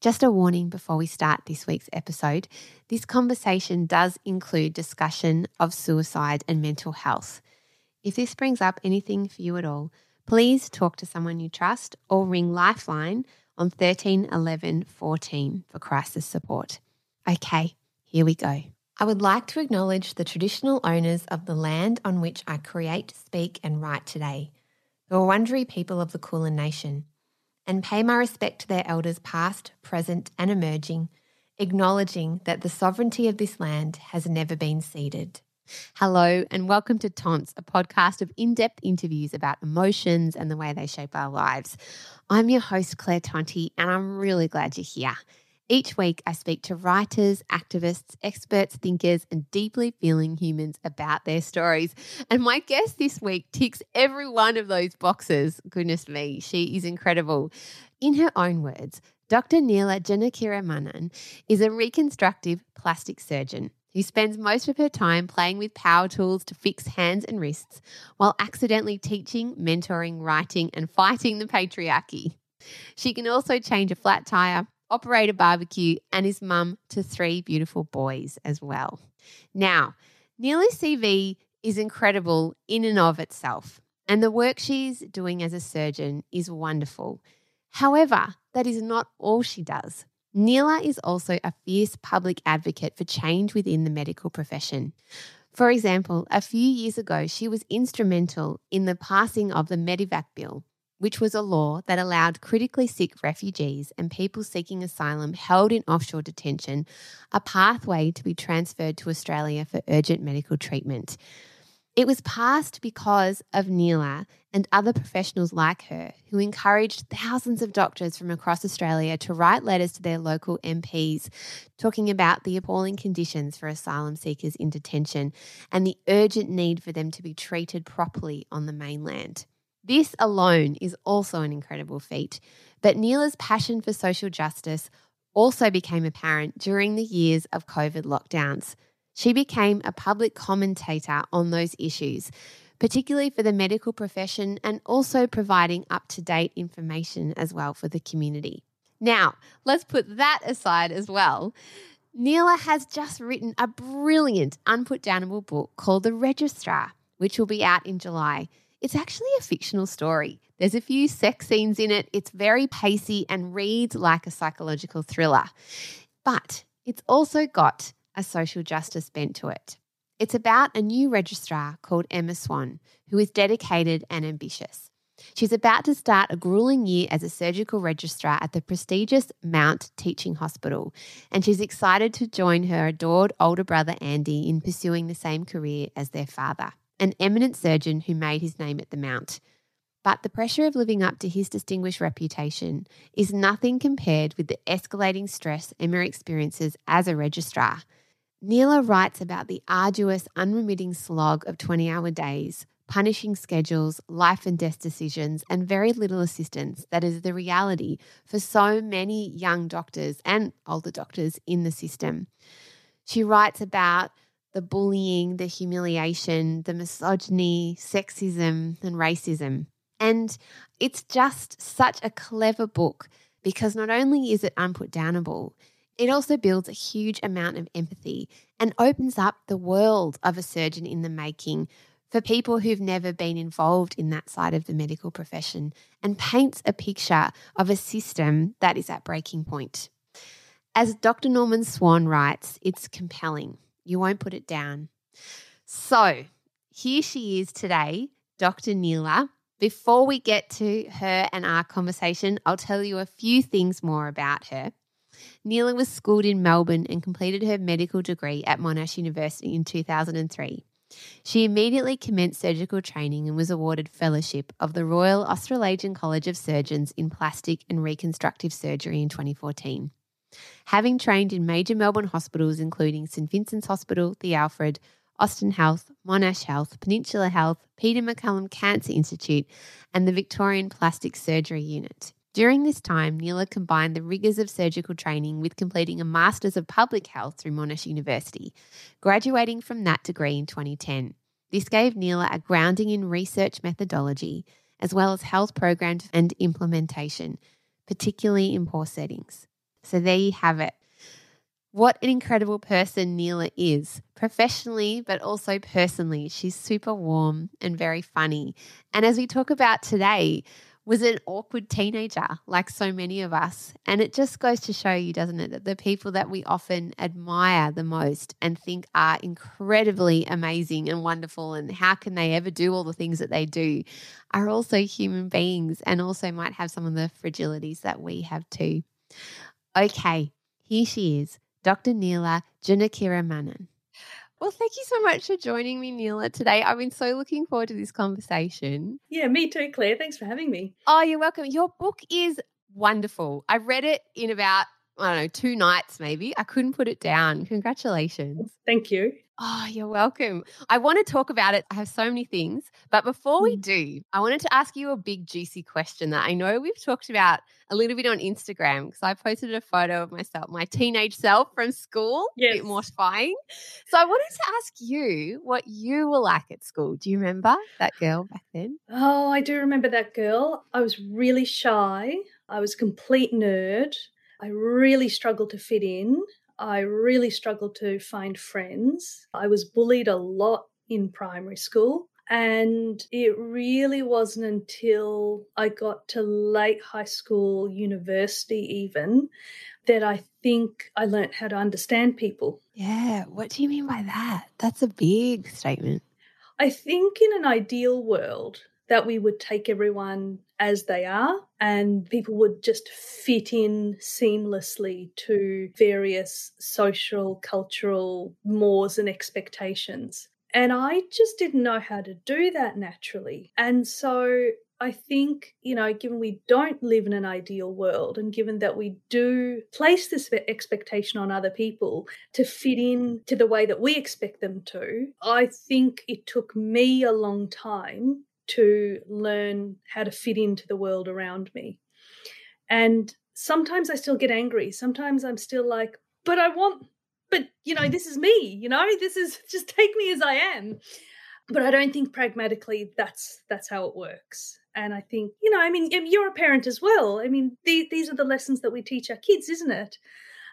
Just a warning before we start this week's episode this conversation does include discussion of suicide and mental health. If this brings up anything for you at all, please talk to someone you trust or ring Lifeline on 13 11 14 for crisis support. Okay, here we go. I would like to acknowledge the traditional owners of the land on which I create, speak, and write today, the Wurundjeri people of the Kulin Nation and pay my respect to their elders past, present, and emerging, acknowledging that the sovereignty of this land has never been ceded. Hello, and welcome to Taunts, a podcast of in depth interviews about emotions and the way they shape our lives. I'm your host, Claire Tonti, and I'm really glad you're here. Each week, I speak to writers, activists, experts, thinkers, and deeply feeling humans about their stories. And my guest this week ticks every one of those boxes. Goodness me, she is incredible. In her own words, Dr. Neela Janakiramanan is a reconstructive plastic surgeon who spends most of her time playing with power tools to fix hands and wrists while accidentally teaching, mentoring, writing, and fighting the patriarchy. She can also change a flat tire, operate a barbecue, and is mum to three beautiful boys as well. Now, Neela's CV is incredible in and of itself, and the work she's doing as a surgeon is wonderful. However, that is not all she does. Neela is also a fierce public advocate for change within the medical profession. For example, a few years ago, she was instrumental in the passing of the Medevac Bill, which was a law that allowed critically sick refugees and people seeking asylum held in offshore detention a pathway to be transferred to Australia for urgent medical treatment. It was passed because of Neela and other professionals like her who encouraged thousands of doctors from across Australia to write letters to their local MPs talking about the appalling conditions for asylum seekers in detention and the urgent need for them to be treated properly on the mainland. This alone is also an incredible feat. But Neela's passion for social justice also became apparent during the years of COVID lockdowns. She became a public commentator on those issues, particularly for the medical profession and also providing up to date information as well for the community. Now, let's put that aside as well. Neela has just written a brilliant unputdownable book called The Registrar, which will be out in July. It's actually a fictional story. There's a few sex scenes in it. It's very pacey and reads like a psychological thriller. But it's also got a social justice bent to it. It's about a new registrar called Emma Swan, who is dedicated and ambitious. She's about to start a grueling year as a surgical registrar at the prestigious Mount Teaching Hospital, and she's excited to join her adored older brother Andy in pursuing the same career as their father an eminent surgeon who made his name at the Mount. But the pressure of living up to his distinguished reputation is nothing compared with the escalating stress Emma experiences as a registrar. Neela writes about the arduous, unremitting slog of 20 hour days, punishing schedules, life and death decisions, and very little assistance that is the reality for so many young doctors and older doctors in the system. She writes about the bullying, the humiliation, the misogyny, sexism, and racism. And it's just such a clever book because not only is it unputdownable, it also builds a huge amount of empathy and opens up the world of a surgeon in the making for people who've never been involved in that side of the medical profession and paints a picture of a system that is at breaking point. As Dr. Norman Swan writes, it's compelling. You won't put it down. So here she is today, Dr. Neela. Before we get to her and our conversation, I'll tell you a few things more about her. Neela was schooled in Melbourne and completed her medical degree at Monash University in 2003. She immediately commenced surgical training and was awarded fellowship of the Royal Australasian College of Surgeons in Plastic and Reconstructive Surgery in 2014. Having trained in major Melbourne hospitals, including St Vincent's Hospital, The Alfred, Austin Health, Monash Health, Peninsula Health, Peter MacCallum Cancer Institute, and the Victorian Plastic Surgery Unit. During this time, Neela combined the rigours of surgical training with completing a Masters of Public Health through Monash University, graduating from that degree in 2010. This gave Neela a grounding in research methodology, as well as health programs and implementation, particularly in poor settings. So there you have it. What an incredible person Neela is, professionally, but also personally. She's super warm and very funny. And as we talk about today, was an awkward teenager like so many of us. And it just goes to show you, doesn't it, that the people that we often admire the most and think are incredibly amazing and wonderful and how can they ever do all the things that they do are also human beings and also might have some of the fragilities that we have too. Okay, here she is, Dr. Neela Janakiramanan. Well, thank you so much for joining me, Neela, today. I've been so looking forward to this conversation. Yeah, me too, Claire. Thanks for having me. Oh, you're welcome. Your book is wonderful. I read it in about, I don't know, two nights maybe. I couldn't put it down. Congratulations. Thank you. Oh, you're welcome. I want to talk about it. I have so many things. But before we mm. do, I wanted to ask you a big, juicy question that I know we've talked about a little bit on Instagram because I posted a photo of myself, my teenage self from school. Yes. A bit mortifying. So I wanted to ask you what you were like at school. Do you remember that girl back then? Oh, I do remember that girl. I was really shy. I was a complete nerd. I really struggled to fit in. I really struggled to find friends. I was bullied a lot in primary school. And it really wasn't until I got to late high school, university, even, that I think I learned how to understand people. Yeah. What do you mean by that? That's a big statement. I think in an ideal world, that we would take everyone as they are and people would just fit in seamlessly to various social, cultural mores and expectations. And I just didn't know how to do that naturally. And so I think, you know, given we don't live in an ideal world and given that we do place this expectation on other people to fit in to the way that we expect them to, I think it took me a long time to learn how to fit into the world around me. And sometimes I still get angry. Sometimes I'm still like, but I want, but you know, this is me, you know, this is just take me as I am. But I don't think pragmatically that's that's how it works. And I think, you know, I mean, you're a parent as well. I mean, the, these are the lessons that we teach our kids, isn't it?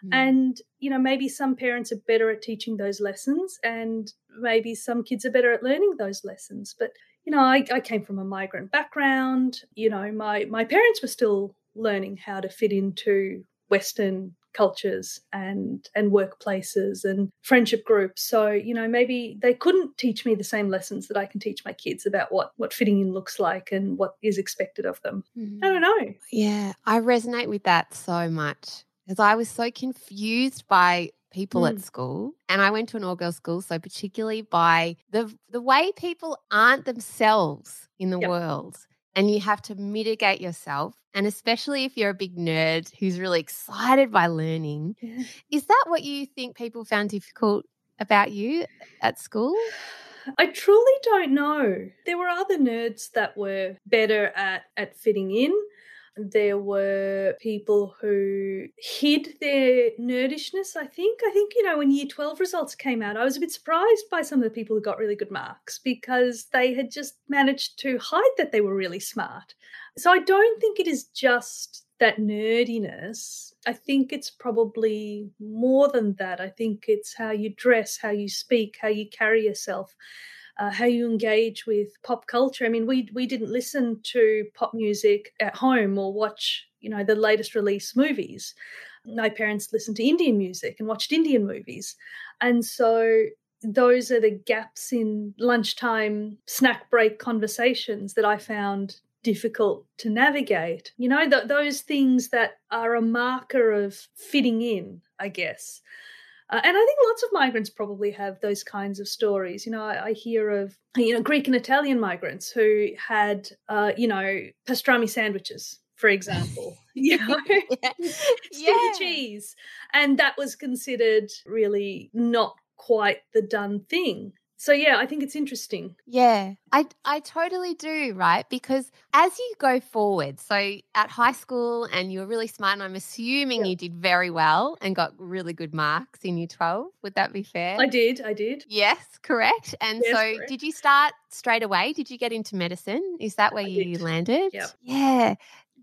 Mm. And, you know, maybe some parents are better at teaching those lessons and maybe some kids are better at learning those lessons. But, you know, I, I came from a migrant background. You know, my my parents were still learning how to fit into Western cultures and and workplaces and friendship groups so you know maybe they couldn't teach me the same lessons that i can teach my kids about what what fitting in looks like and what is expected of them mm. i don't know yeah i resonate with that so much because i was so confused by people mm. at school and I went to an all girls school so particularly by the the way people aren't themselves in the yep. world and you have to mitigate yourself and especially if you're a big nerd who's really excited by learning yeah. is that what you think people found difficult about you at school I truly don't know. There were other nerds that were better at at fitting in there were people who hid their nerdishness, I think. I think, you know, when year 12 results came out, I was a bit surprised by some of the people who got really good marks because they had just managed to hide that they were really smart. So I don't think it is just that nerdiness. I think it's probably more than that. I think it's how you dress, how you speak, how you carry yourself uh, how you engage with pop culture. I mean, we we didn't listen to pop music at home or watch, you know, the latest release movies. My parents listened to Indian music and watched Indian movies, and so those are the gaps in lunchtime snack break conversations that I found difficult to navigate. You know, th- those things that are a marker of fitting in, I guess. Uh, and I think lots of migrants probably have those kinds of stories. You know, I, I hear of you know Greek and Italian migrants who had uh, you know pastrami sandwiches, for example. you know, yeah. yeah. cheese, and that was considered really not quite the done thing so yeah i think it's interesting yeah i i totally do right because as you go forward so at high school and you were really smart and i'm assuming yeah. you did very well and got really good marks in year 12 would that be fair i did i did yes correct and yes, so correct. did you start straight away did you get into medicine is that where I you did. landed yeah yeah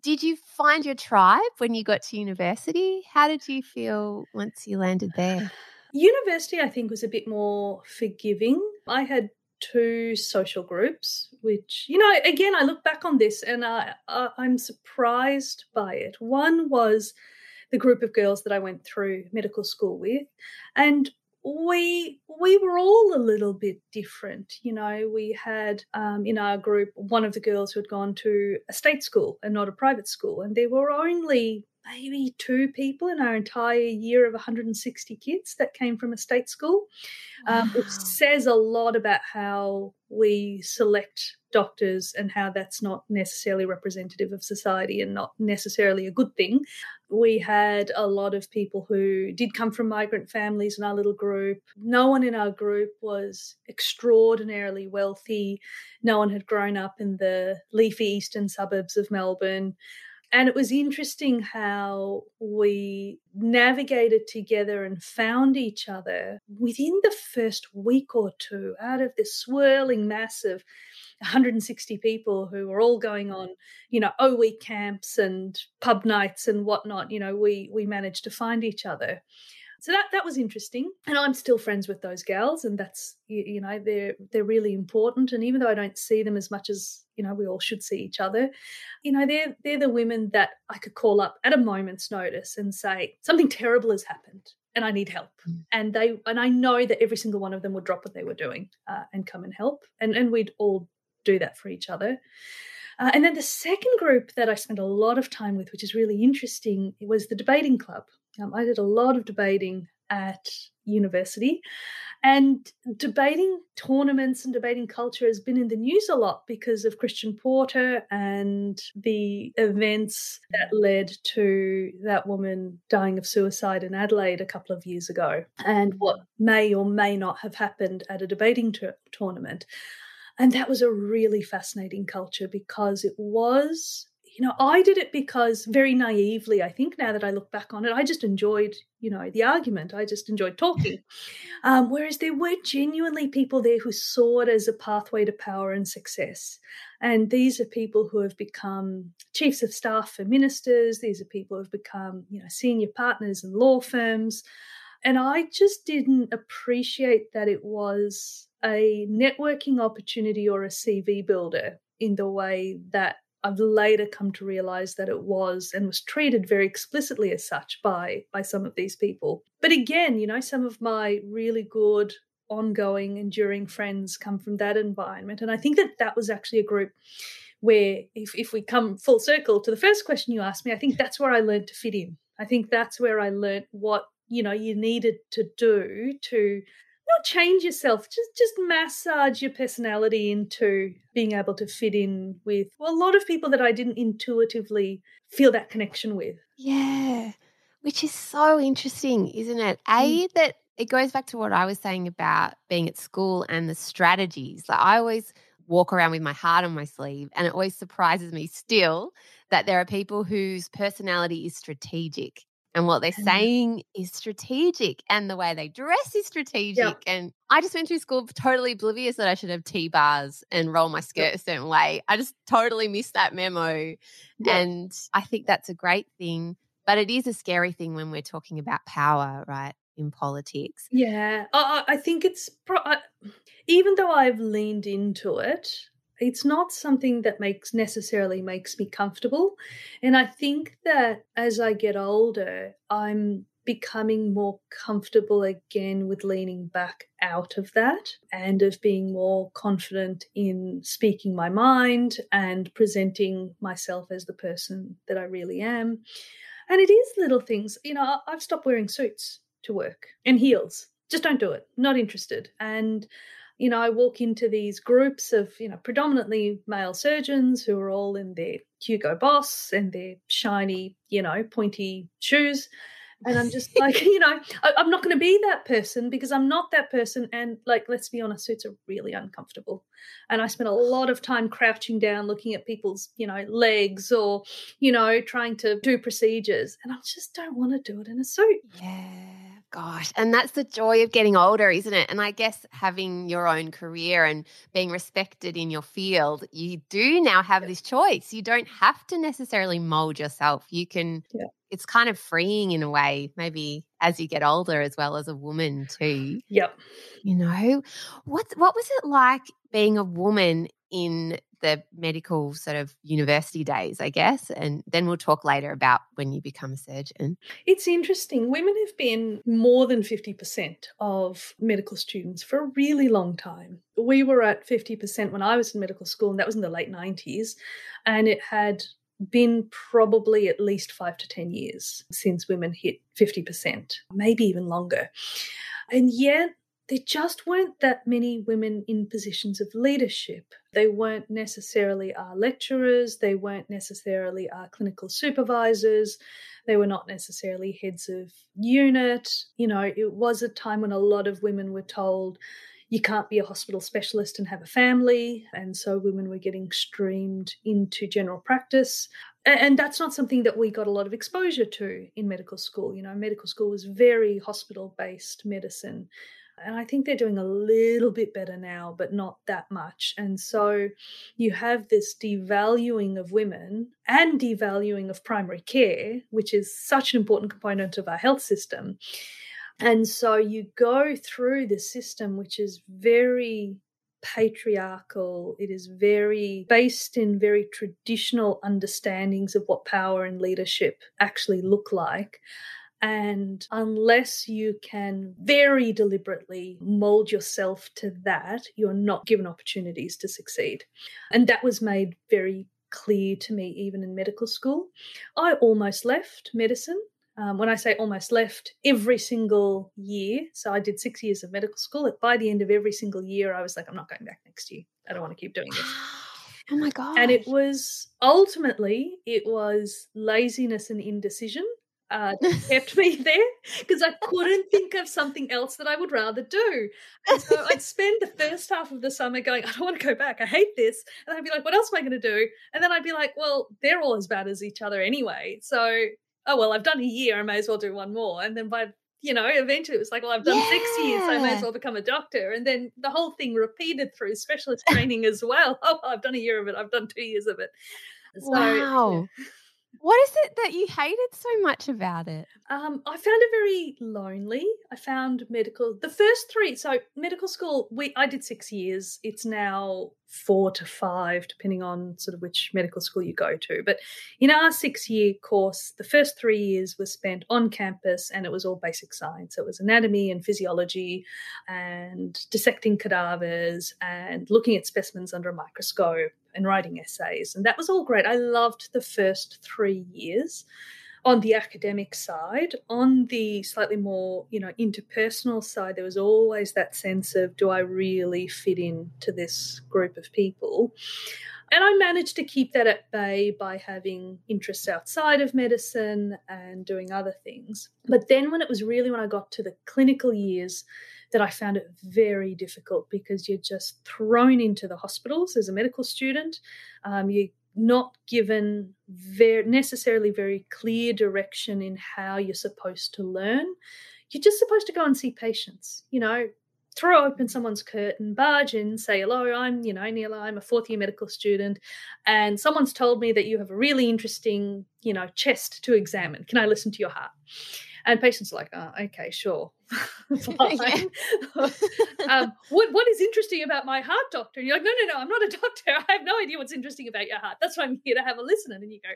did you find your tribe when you got to university? How did you feel once you landed there? University, I think, was a bit more forgiving. I had two social groups, which, you know, again, I look back on this and I, I'm surprised by it. One was the group of girls that I went through medical school with. And we we were all a little bit different you know we had um, in our group one of the girls who had gone to a state school and not a private school and there were only maybe two people in our entire year of 160 kids that came from a state school, wow. um, which says a lot about how we select doctors and how that's not necessarily representative of society and not necessarily a good thing. We had a lot of people who did come from migrant families in our little group. No one in our group was extraordinarily wealthy. No one had grown up in the leafy eastern suburbs of Melbourne. And it was interesting how we navigated together and found each other within the first week or two out of this swirling mass of 160 people who were all going on, you know, O week camps and pub nights and whatnot. You know, we we managed to find each other so that that was interesting. And i'm still friends with those gals and that's you, you, know they're they're really important. And even though i don't see them as much as you know we all should see each other you know they're they're the women that i could call up at a moment's notice and say something terrible has happened and i need help. Mm. and they and i know that every single one of them would drop what they were doing uh, and come and help. And and we'd all do that for each other. Uh, and then the second group that I spent a lot of time with, which is really interesting, was the debating club. Um, I did a lot of debating at university. And debating tournaments and debating culture has been in the news a lot because of Christian Porter and the events that led to that woman dying of suicide in Adelaide a couple of years ago, and what may or may not have happened at a debating t- tournament. And that was a really fascinating culture because it was you know, I did it because very naively, I think now that I look back on it, I just enjoyed, you know, the argument. I just enjoyed talking. Um, whereas there were genuinely people there who saw it as a pathway to power and success. And these are people who have become chiefs of staff for ministers. These are people who have become, you know, senior partners in law firms. And I just didn't appreciate that it was a networking opportunity or a CV builder in the way that I've later come to realize that it was and was treated very explicitly as such by by some of these people. But again, you know, some of my really good ongoing enduring friends come from that environment and I think that that was actually a group where if if we come full circle to the first question you asked me, I think that's where I learned to fit in. I think that's where I learned what, you know, you needed to do to not change yourself just just massage your personality into being able to fit in with well, a lot of people that i didn't intuitively feel that connection with. Yeah which is so interesting isn't it? A mm. that it goes back to what i was saying about being at school and the strategies. Like i always walk around with my heart on my sleeve and it always surprises me still that there are people whose personality is strategic and what they're mm-hmm. saying is strategic and the way they dress is strategic yep. and i just went through school totally oblivious that i should have t-bars and roll my skirt yep. a certain way i just totally missed that memo yep. and i think that's a great thing but it is a scary thing when we're talking about power right in politics yeah i, I think it's pro- I, even though i've leaned into it it's not something that makes necessarily makes me comfortable and i think that as i get older i'm becoming more comfortable again with leaning back out of that and of being more confident in speaking my mind and presenting myself as the person that I really am. And it is little things, you know, I've stopped wearing suits to work and heels. Just don't do it. Not interested. And you know, I walk into these groups of, you know, predominantly male surgeons who are all in their Hugo Boss and their shiny, you know, pointy shoes. And I'm just like, you know, I, am not going to be that person because I'm not that person. And like, let's be honest, suits are really uncomfortable. And I spend a lot of time crouching down, looking at people's, you know, legs or, you know, trying to do procedures. And I just don't want to do it in a suit. Yeah Gosh, and that's the joy of getting older, isn't it? And I guess having your own career and being respected in your field, you do now have this choice. You don't have to necessarily mold yourself. You can, yeah. It's kind of freeing in a way, maybe as you get older as well as a woman too. Yep. You know, what, what was it like being a woman in the medical sort of university days, I guess. And then we'll talk later about when you become a surgeon. It's interesting. Women have been more than 50% of medical students for a really long time. We were at 50% when I was in medical school, and that was in the late 90s. And it had been probably at least five to 10 years since women hit 50%, maybe even longer. And yet, there just weren't that many women in positions of leadership. They weren't necessarily our lecturers, they weren't necessarily our clinical supervisors, they were not necessarily heads of unit. You know, it was a time when a lot of women were told, you can't be a hospital specialist and have a family. And so women were getting streamed into general practice. And that's not something that we got a lot of exposure to in medical school. You know, medical school was very hospital based medicine. And I think they're doing a little bit better now, but not that much. And so you have this devaluing of women and devaluing of primary care, which is such an important component of our health system. And so you go through the system, which is very patriarchal. It is very based in very traditional understandings of what power and leadership actually look like. And unless you can very deliberately mold yourself to that, you're not given opportunities to succeed. And that was made very clear to me even in medical school. I almost left medicine. Um, when I say almost left, every single year. So I did six years of medical school. By the end of every single year, I was like, I'm not going back next year. I don't want to keep doing this. Oh my God. And it was ultimately, it was laziness and indecision uh, kept me there because I couldn't think of something else that I would rather do. And so I'd spend the first half of the summer going, I don't want to go back. I hate this. And I'd be like, what else am I going to do? And then I'd be like, well, they're all as bad as each other anyway. So, oh, well, I've done a year. I may as well do one more. And then by you know, eventually it was like, well, I've done yeah. six years, I may as well become a doctor. And then the whole thing repeated through specialist training as well. Oh, I've done a year of it. I've done two years of it. So, wow. Yeah. What is it that you hated so much about it? Um, I found it very lonely. I found medical the first three. So medical school, we I did six years. It's now four to five, depending on sort of which medical school you go to. But in our six year course, the first three years was spent on campus, and it was all basic science. It was anatomy and physiology, and dissecting cadavers, and looking at specimens under a microscope and writing essays. And that was all great. I loved the first three years on the academic side on the slightly more you know interpersonal side there was always that sense of do i really fit in to this group of people and i managed to keep that at bay by having interests outside of medicine and doing other things but then when it was really when i got to the clinical years that I found it very difficult because you're just thrown into the hospitals as a medical student. Um, you're not given very necessarily very clear direction in how you're supposed to learn. You're just supposed to go and see patients, you know, throw open someone's curtain, barge in, say, hello, I'm, you know, neil I'm a fourth year medical student, and someone's told me that you have a really interesting, you know, chest to examine. Can I listen to your heart? And patients are like, oh, okay, sure. Um, what, what is interesting about my heart, doctor? And you're like, no, no, no, I'm not a doctor. I have no idea what's interesting about your heart. That's why I'm here to have a listen. And then you go,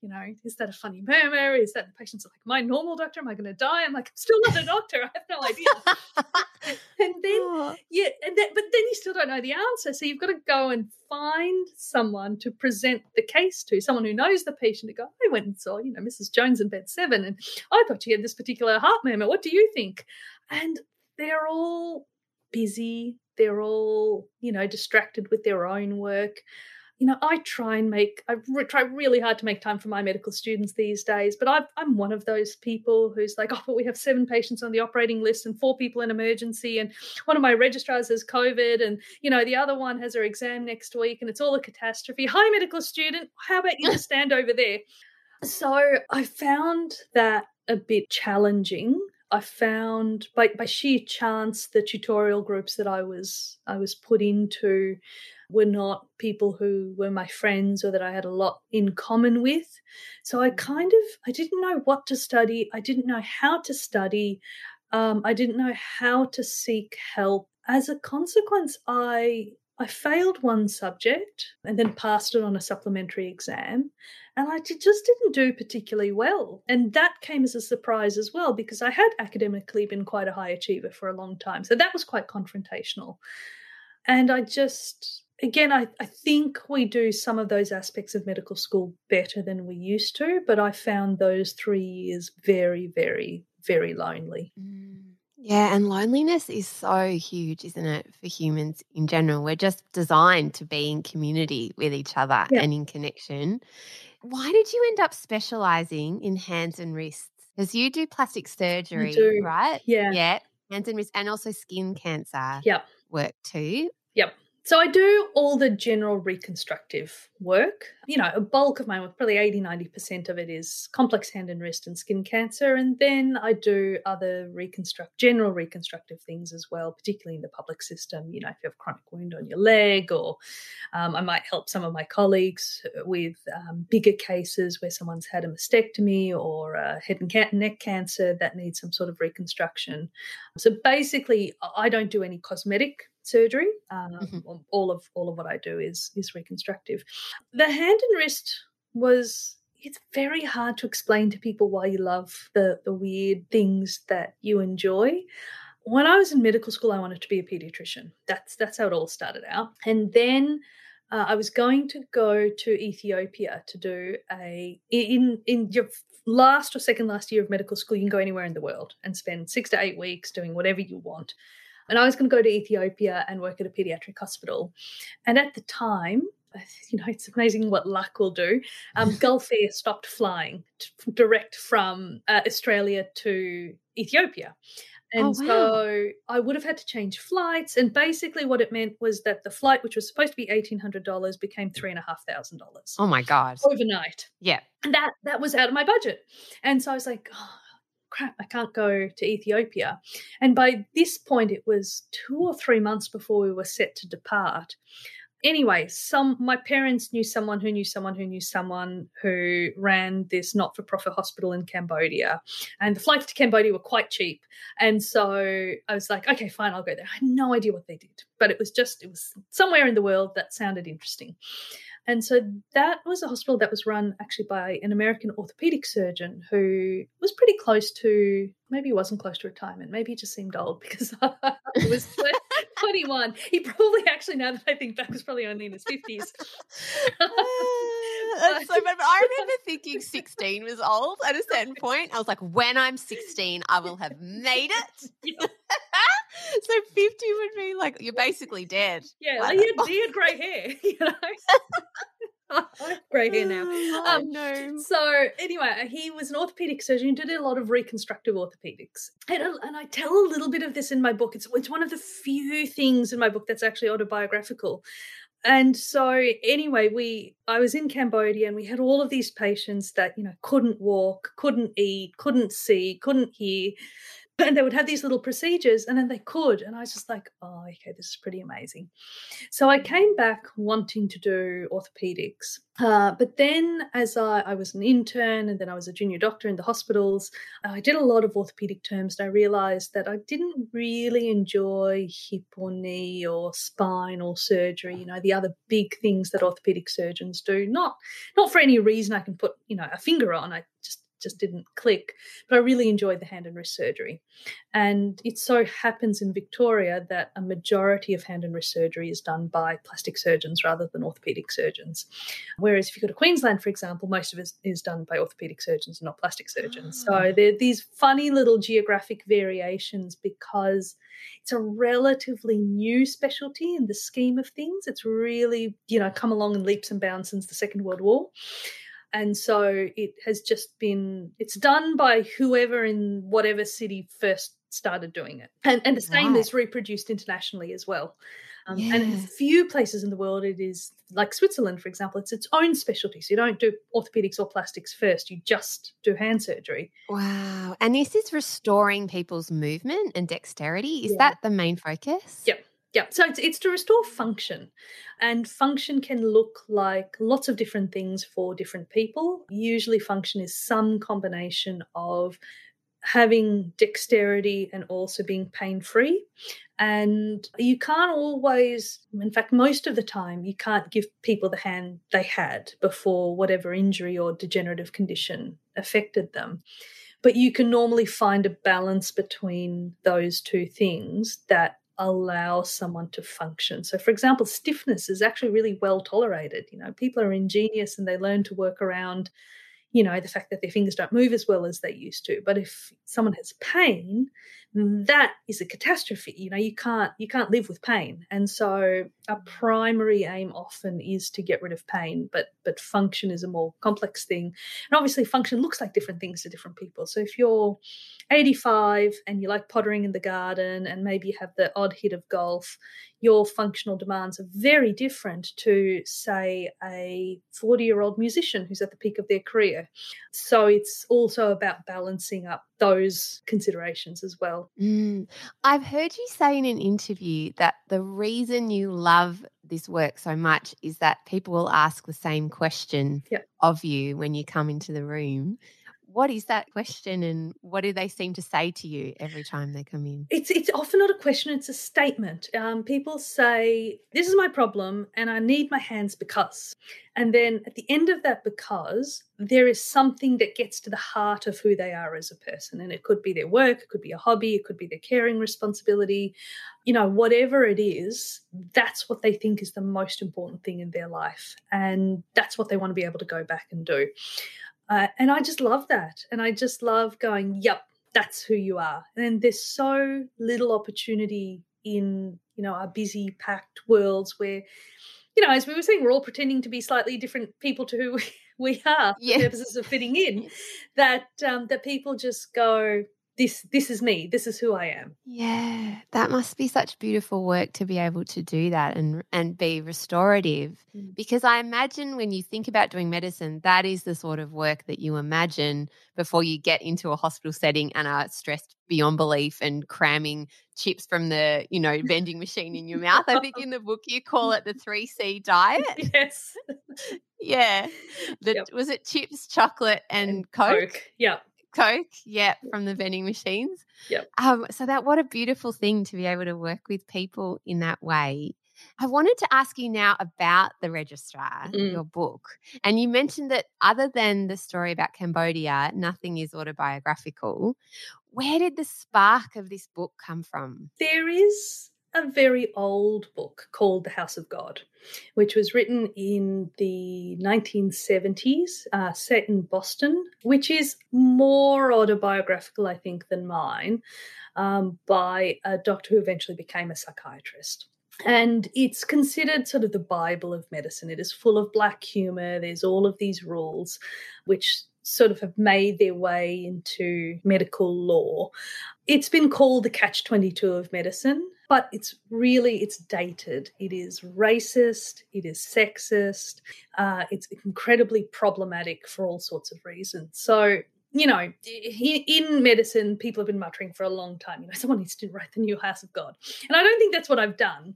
you know, is that a funny murmur? Is that the patient's like, my normal doctor? Am I going to die? I'm like, I'm still not a doctor. I have no idea. and then, oh. yeah, and then, but then you still don't know the answer. So you've got to go and find someone to present the case to, someone who knows the patient to go, I went and saw, you know, Mrs. Jones in bed seven, and I thought she had this particular heart murmur. What do you think? And they're all busy. They're all, you know, distracted with their own work you know, I try and make, I re- try really hard to make time for my medical students these days, but i am one of those people who's like, oh, but we have seven patients on the operating list and four people in emergency, and one of my registrars has COVID, and, you know, the other one has her exam next week, and it's all a catastrophe. Hi, medical student, how about you stand over there? So I found that a bit challenging I found by, by sheer chance the tutorial groups that I was I was put into were not people who were my friends or that I had a lot in common with. So I kind of I didn't know what to study. I didn't know how to study. Um, I didn't know how to seek help. As a consequence, I I failed one subject and then passed it on a supplementary exam. And I just didn't do particularly well. And that came as a surprise as well, because I had academically been quite a high achiever for a long time. So that was quite confrontational. And I just, again, I, I think we do some of those aspects of medical school better than we used to. But I found those three years very, very, very lonely. Mm. Yeah, and loneliness is so huge, isn't it, for humans in general? We're just designed to be in community with each other Yeah. and in connection. Why did you end up specializing in hands and wrists? Because you do plastic surgery, do. right? Yeah. Yeah, hands and wrists, and also skin cancer Yep. work too. Yep. So I do all the general reconstructive work. You know, a bulk of my work, probably 80, 90% of it is complex hand and wrist and skin cancer. And then I do other reconstruct, general reconstructive things as well, particularly in the public system. You know, if you have chronic wound on your leg, or um, I might help some of my colleagues with um, bigger cases where someone's had a mastectomy or a head and neck cancer that needs some sort of reconstruction. So basically, I don't do any cosmetic surgery. Um, Mhm. All of all of what I do is is reconstructive. The hand and wrist was. It's very hard to explain to people why you love the the weird things that you enjoy. When I was in medical school, I wanted to be a pediatrician. That's that's how it all started out. And then uh, I was going to go to Ethiopia to do a in in your last or second last year of medical school. You can go anywhere in the world and spend six to eight weeks doing whatever you want. And I was going to go to Ethiopia and work at a pediatric hospital. And at the time, you know, it's amazing what luck will do. Um, Gulf Air stopped flying t- direct from uh, Australia to Ethiopia. And Oh, wow. so I would have had to change flights. And basically, what it meant was that the flight, which was supposed to be $1,800, became $3,500 Oh my God. overnight Yeah. and that that was out of my budget and so i was like oh, crap i can't go to ethiopia. And by this point it was two or three months before we were set to depart. Anyway some my parents knew someone who knew someone who knew someone who ran this not-for-profit hospital in cambodia. And the flights to cambodia were quite cheap. And so i was like okay fine i'll go there. I had no idea what they did but it was just it was somewhere in the world that sounded interesting and so that was a hospital that was run actually by an American orthopedic surgeon who was pretty close to, maybe he wasn't close to retirement. Maybe he just seemed old because he was 21. He probably actually, now that I think back, was probably only in his 50s. That's so bad. But I remember thinking 16 was old at a certain point. I was like, when I'm 16, I will have made it. so 50 would be like, you're basically dead. Yeah, Like he had, had grey hair, you know. Grey hair now. Oh, Um, no. So anyway, he was an orthopedic surgeon did a lot of reconstructive orthopedics, and, and I tell a little bit of this in my book. It's it's one of the few things in my book that's actually autobiographical. And so anyway, we I was in Cambodia and we had all of these patients that you know couldn't walk, couldn't eat, couldn't see, couldn't hear. And they would have these little procedures and then they could. And I was just like, oh, okay, this is pretty amazing. So I came back wanting to do orthopedics. Uh, but then, as I, I was an intern and then I was a junior doctor in the hospitals, I did a lot of orthopedic terms and I realized that I didn't really enjoy hip or knee or spine or surgery, you know, the other big things that orthopedic surgeons do. Not not for any reason I can put, you know, a finger on. I just just didn't click. But I really enjoyed the hand and wrist surgery. And it so happens in Victoria that a majority of hand and wrist surgery is done by plastic surgeons rather than orthopedic surgeons. Whereas if you go to Queensland, for example, most of it is done by orthopedic surgeons and not plastic surgeons. Ah. So there are these funny little geographic variations because it's a relatively new specialty in the scheme of things. It's really, you know, come along in leaps and bounds since the Second World War and so it has just been it's done by whoever in whatever city first started doing it and, and the same is reproduced internationally as well Um, yeah. And few places in the world it is like Switzerland, for example, it's its own specialty. So you don't do orthopedics or plastics first; you just do hand surgery. Wow! And this is restoring people's movement and dexterity. Is yeah. that the main focus? Yep. Yeah, so it's, it's to restore function. And function can look like lots of different things for different people. Usually, function is some combination of having dexterity and also being pain free. And you can't always, in fact, most of the time, you can't give people the hand they had before whatever injury or degenerative condition affected them. But you can normally find a balance between those two things that allow someone to function. So, for example, stiffness is actually really well tolerated. You know, people are ingenious and they learn to work around you know, the fact that their fingers don't move as well as they used to. But if someone has pain, that is a catastrophe. You know, you can't you can't live with pain. And so a mm. primary aim often is to get rid of pain, but but function is a more complex thing. And obviously function looks like different things to different people. So if you're 85 and you like pottering in the garden and maybe you have the odd hit of golf, your functional demands are very different to, say, a 40 year old musician who's at the peak of their career. So it's also about balancing up those considerations as well. Mm. I've heard you say in an interview that the reason you love this work so much is that people will ask the same question yep. of you when you come into the room what is that question and what do they seem to say to you every time they come in? It's it's often not a question it's a statement. Um, people say this is my problem and i need my hands because and then at the end of that because there is something that gets to the heart of who they are as a person and it could be their work it could be a hobby it could be their caring responsibility you know whatever it is that's what they think is the most important thing in their life and that's what they want to be able to go back and do uh, and I just love that. And I just love going, yep, that's who you are. And there's so little opportunity in, you know, our busy, packed worlds where, you know, as we were saying, we're all pretending to be slightly different people to who we are for purposes of fitting in. That um, that people just go, this this is me this is who i am. Yeah that must be such beautiful work to be able to do that and and be restorative. Mm. because i imagine when you think about doing medicine that is the sort of work that you imagine before you get into a hospital setting and are stressed beyond belief and cramming chips from the you know vending machine in your mouth. I think in the book you call it the 3c diet. Yes. Yeah. The, yep. was it chips chocolate and, and coke? coke? yeah Coke, yeah, from the vending machines. Yep. Um, so that what a beautiful thing to be able to work with people in that way. I wanted to ask you now about the registrar, mm. your book. And you mentioned that other than the story about Cambodia, nothing is autobiographical. Where did the spark of this book come from? There is a very old book called The House of God, which was written in the 1970s, uh, set in Boston, which is more autobiographical, I think, than mine, um, by a doctor who eventually became a psychiatrist. And it's considered sort of the Bible of medicine. It is full of black humor. There's all of these rules, which sort of have made their way into medical law. It's been called the catch 22 of medicine but it's really it's dated. It is racist. It is sexist. Uh, it's incredibly problematic for all sorts of reasons. So you know in medicine people have been muttering for a long time you know someone needs to write the new house of god. And i don't think that's what i've done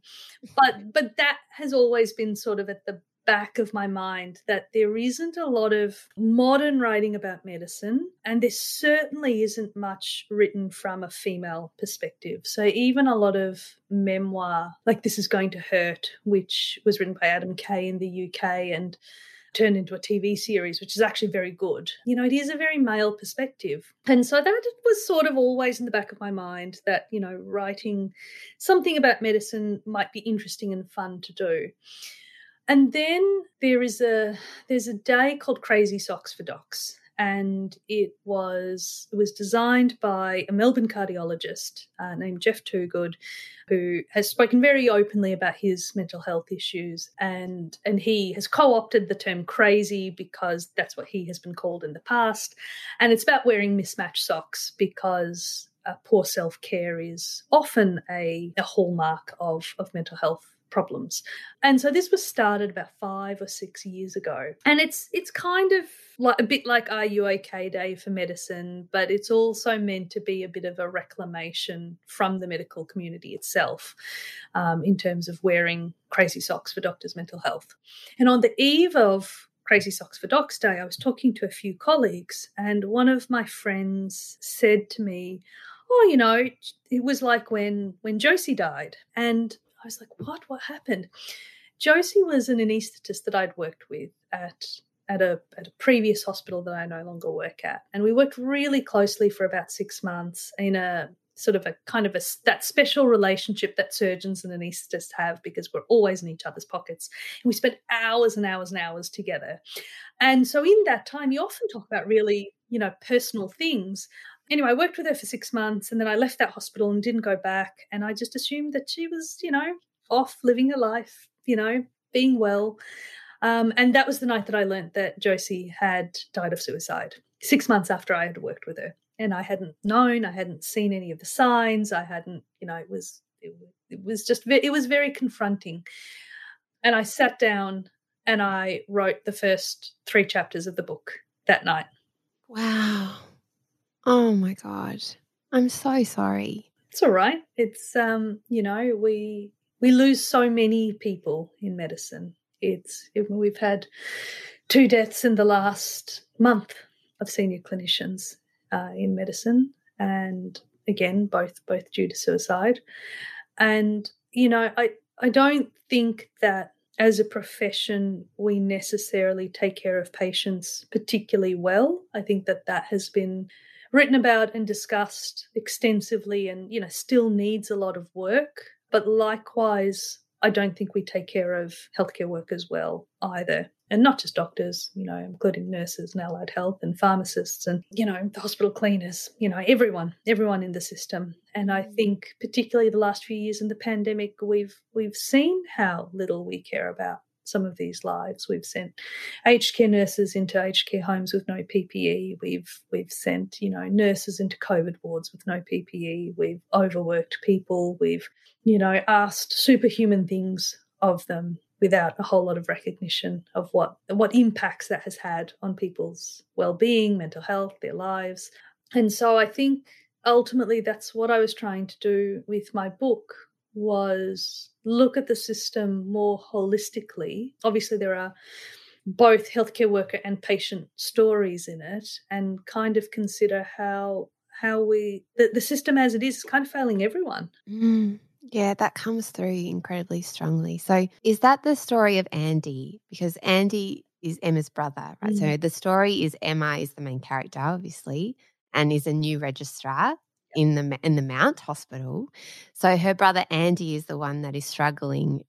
but but that has always been sort of at the back of my mind that there isn't a lot of modern writing about medicine, and there certainly isn't much written from a female perspective. So, even a lot of memoir, like This Is Going to Hurt, which was written by Adam Kay in the UK and turned into a TV series, which is actually very good. You know, it is a very male perspective. And so that was sort of always in the back of my mind that, you know, writing something about medicine might be interesting and fun to do. And then there is a there's a day called Crazy Socks for Docs, and it was it was designed by a Melbourne cardiologist uh, named Geoff Toogood, who has spoken very openly about his mental health issues, and and he has co-opted the term crazy because that's what he has been called in the past, and it's about wearing mismatched socks because uh, poor self care is often a, a hallmark of of mental health problems. And so this was started about five or six years ago. And it's it's kind of like a bit like Are You OK Day for medicine, but it's also meant to be a bit of a reclamation from the medical community itself um, in terms of wearing crazy socks for doctors' mental health. And on the eve of Crazy Socks for Docs Day, I was talking to a few colleagues, and one of my friends said to me, "Oh, you know, it was like when when Josie died," and I was like, "What? What happened?" Josie was an anaesthetist that I'd worked with at at a at a previous hospital that I no longer work at, and we worked really closely for about six months in a sort of a kind of a that special relationship that surgeons and anaesthetists have because we're always in each other's pockets. And we spent hours and hours and hours together. And so in that time, you often talk about really, you know, personal things. Anyway, I worked with her for six months and then I left that hospital and didn't go back. And I just assumed that she was, you know, off living her life, you know, being well. Um, and that was the night that I learned that Josie had died of suicide, six months after I had worked with her and I hadn't known, I hadn't seen any of the signs, I hadn't, you know, it was it, it was just it was very confronting. And I sat down and I wrote the first three chapters of the book that night. Wow. Oh my god. I'm so sorry. It's all right. It's um, you know, we we lose so many people in medicine. It's we've had two deaths in the last month of senior clinicians uh, in medicine, and again, both both due to suicide. And you know, I I don't think that as a profession we necessarily take care of patients particularly well. I think that that has been written about and discussed extensively, and you know, still needs a lot of work. But likewise, I don't think we take care of healthcare workers well either and not just doctors, you know, including nurses and allied health and pharmacists and, you know, the hospital cleaners, you know, everyone, everyone in the system. And I mm. think particularly the last few years in the pandemic, we've we've seen how little we care about some of these lives. We've sent aged care nurses into aged care homes with no PPE. We've we've sent, you know, nurses into COVID wards with no PPE. We've overworked people. We've, you know, asked superhuman things of them without a whole lot of recognition of what what impacts that has had on people's well-being, mental health, their lives. And so I think ultimately that's what I was trying to do with my book was look at the system more holistically. Obviously there are both healthcare worker and patient stories in it and kind of consider how how we the, the system as it is is kind of failing everyone. Mm. Yeah, that comes through incredibly strongly. So, is that the story of Andy? Because Andy is Emma's brother, right? Mm. So, the story is Emma is the main character, obviously, and is a new registrar in the in the Mount Hospital. So, her brother Andy is the one that is struggling.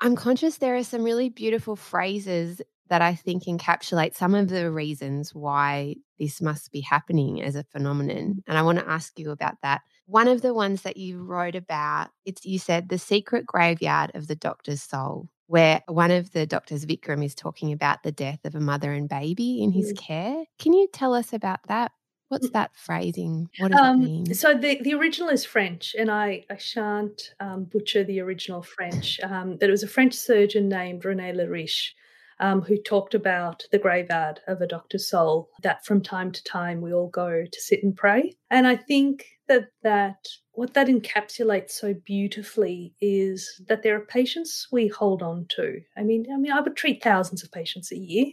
I'm conscious there are some really beautiful phrases that I think encapsulate some of the reasons why this must be happening as a phenomenon. And I want to ask you about that. One of the ones that you wrote about, it's you said the secret graveyard of the doctor's soul, where one of the doctors, Vikram, is talking about the death of a mother and baby in his mm. care. Can you tell us about that? What's that phrasing? What does um, that mean? So the, the original is French, and I, I shan't um, butcher the original French. Um, that it was a French surgeon named René Leriche um, who talked about the graveyard of a doctor's soul, that from time to time we all go to sit and pray. And I think that that what that encapsulates so beautifully is that there are patients we hold on to. I mean, I mean, I would treat thousands of patients a year,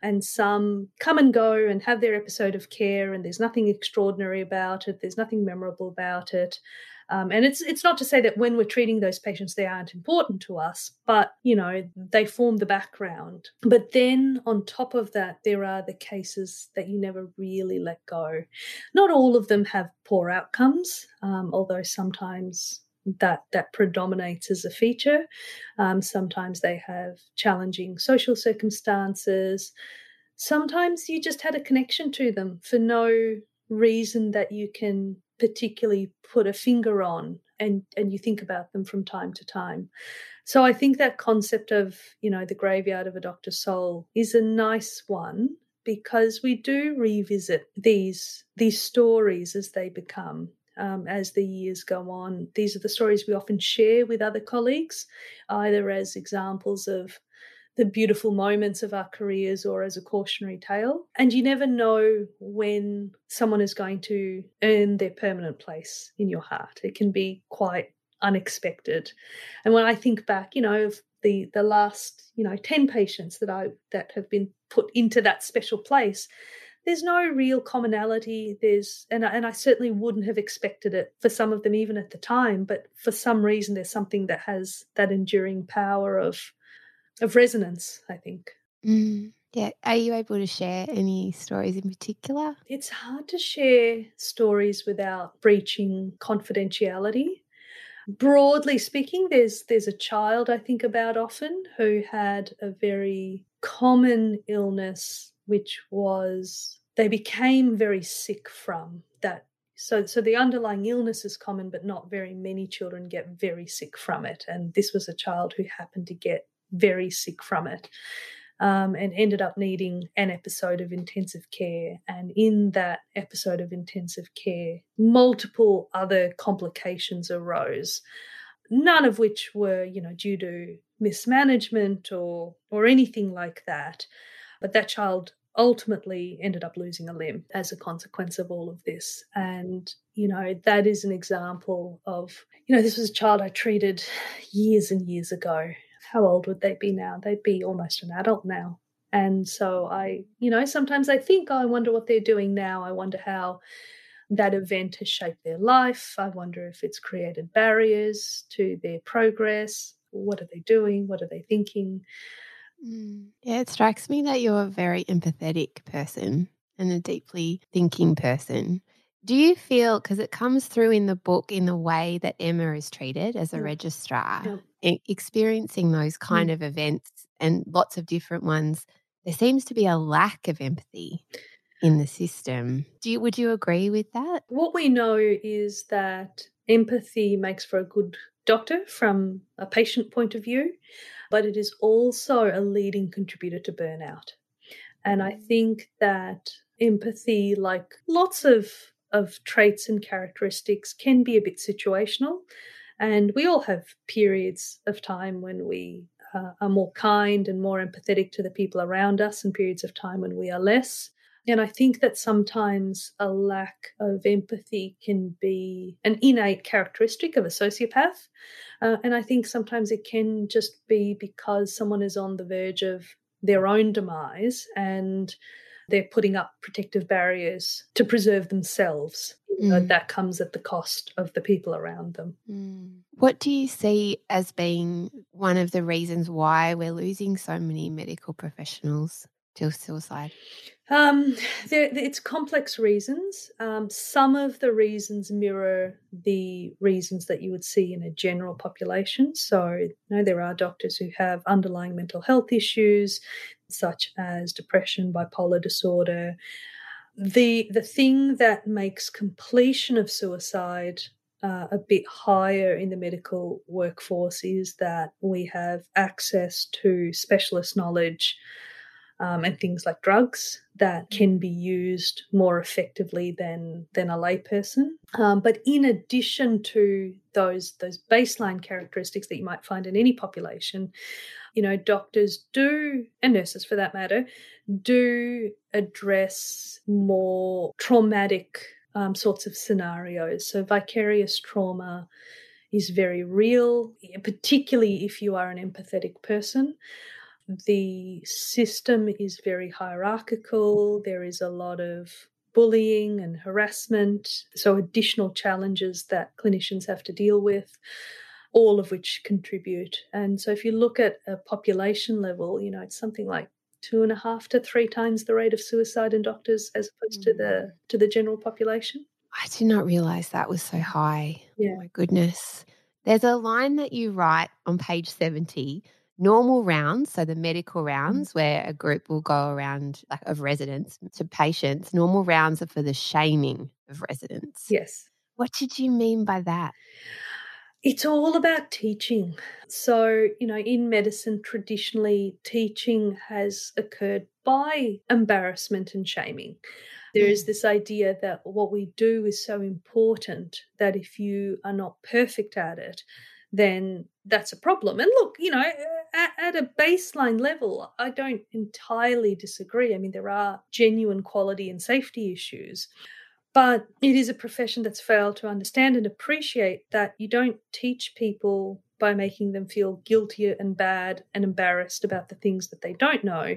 and some come and go and have their episode of care, and there's nothing extraordinary about it. There's nothing memorable about it. Um, and it's it's not to say that when we're treating those patients they aren't important to us, but you know they form the background. But then on top of that, there are the cases that you never really let go. Not all of them have poor outcomes, um, although sometimes that that predominates as a feature. Um, sometimes they have challenging social circumstances. Sometimes you just had a connection to them for no reason that you can particularly put a finger on and and you think about them from time to time so i think that concept of you know the graveyard of a doctor's soul is a nice one because we do revisit these these stories as they become um, as the years go on. These are the stories we often share with other colleagues, either as examples of the beautiful moments of our careers or as a cautionary tale. And you never know when someone is going to earn their permanent place in your heart. It can be quite unexpected. And when I think back, you know, of the the last, you know, 10 patients that I that have been put into that special place, there's no real commonality there's and and I certainly wouldn't have expected it for some of them even at the time but for some reason there's something that has that enduring power of of resonance i think. Mm, yeah are you able to share any stories in particular? It's hard to share stories without breaching confidentiality. Broadly speaking there's there's a child i think about often who had a very common illness which was they became very sick from that. So so the underlying illness is common but not very many children get very sick from it. And this was a child who happened to get very sick from it um, and ended up needing an episode of intensive care and in that episode of intensive care multiple other complications arose none of which were you know due to mismanagement or or anything like that but that child ultimately ended up losing a limb as a consequence of all of this. And, you know, that is an example of, you know, this was a child I treated years and years ago. How old would they be now? They'd be almost an adult now. And so I, you know, sometimes I think, oh, I wonder what they're doing now. I wonder how that event has shaped their life. I wonder if it's created barriers to their progress. What are they doing? What are they thinking? Mm. Yeah, it strikes me that you're a very empathetic person and a deeply thinking person. Do you feel, because it comes through in the book in the way that Emma is treated as a yeah. registrar, yeah. Experiencing those kind mm. of events and lots of different ones, there seems to be a lack of empathy in the system. Do you, would you agree with that? What we know is that empathy makes for a good doctor from a patient point of view but it is also a leading contributor to burnout. And I mm. think that empathy, like lots of, of traits and characteristics, can be a bit situational. And we all have periods of time when we uh, are more kind and more empathetic to the people around us, and periods of time when we are less. And I think that sometimes a lack of empathy can be an innate characteristic of a sociopath. Uh, and I think sometimes it can just be because someone is on the verge of their own demise and they're putting up protective barriers to preserve themselves. Mm. that comes at the cost of the people around them. Mm. What do you see as being one of the reasons why we're losing so many medical professionals to suicide? Um, there, it's complex reasons. Um, some of the reasons mirror the reasons that you would see in a general population. So, you know, there are doctors who have underlying mental health issues, such as depression, bipolar disorder. The the thing that makes completion of suicide uh, a bit higher in the medical workforce is that we have access to specialist knowledge um, and things like drugs that mm. can be used more effectively than than a layperson. Um, but in addition to those those baseline characteristics that you might find in any population, you know, doctors do and nurses for that matter do address more traumatic um, sorts of scenarios. So vicarious trauma is very real, particularly if you are an empathetic person the system is very hierarchical. There is a lot of bullying and harassment, so additional challenges that clinicians have to deal with, all of which contribute. And so, if you look at a population level, you know, it's something like two and a half to three times the rate of suicide in doctors as opposed mm. to the mm. to the general population. I did not realize that was so high. Oh yeah. Oh my goodness. There's a line that you write on page 70 normal rounds, so the medical mm. rounds where a group will go around like of residents to patients, normal rounds are for the shaming of residents. Yes. What did you mean by that? It's all about teaching. So, you know, in medicine, traditionally, teaching has occurred by embarrassment and shaming. There is mm. this idea that what we do is so important that if you are not perfect at it, then that's a problem. And look, you know, at, at, a baseline level, I don't entirely disagree. I mean, there are genuine quality and safety issues, but it is a profession that's failed to understand and appreciate that you don't teach people by making them feel guilty and bad and embarrassed about the things that they don't know.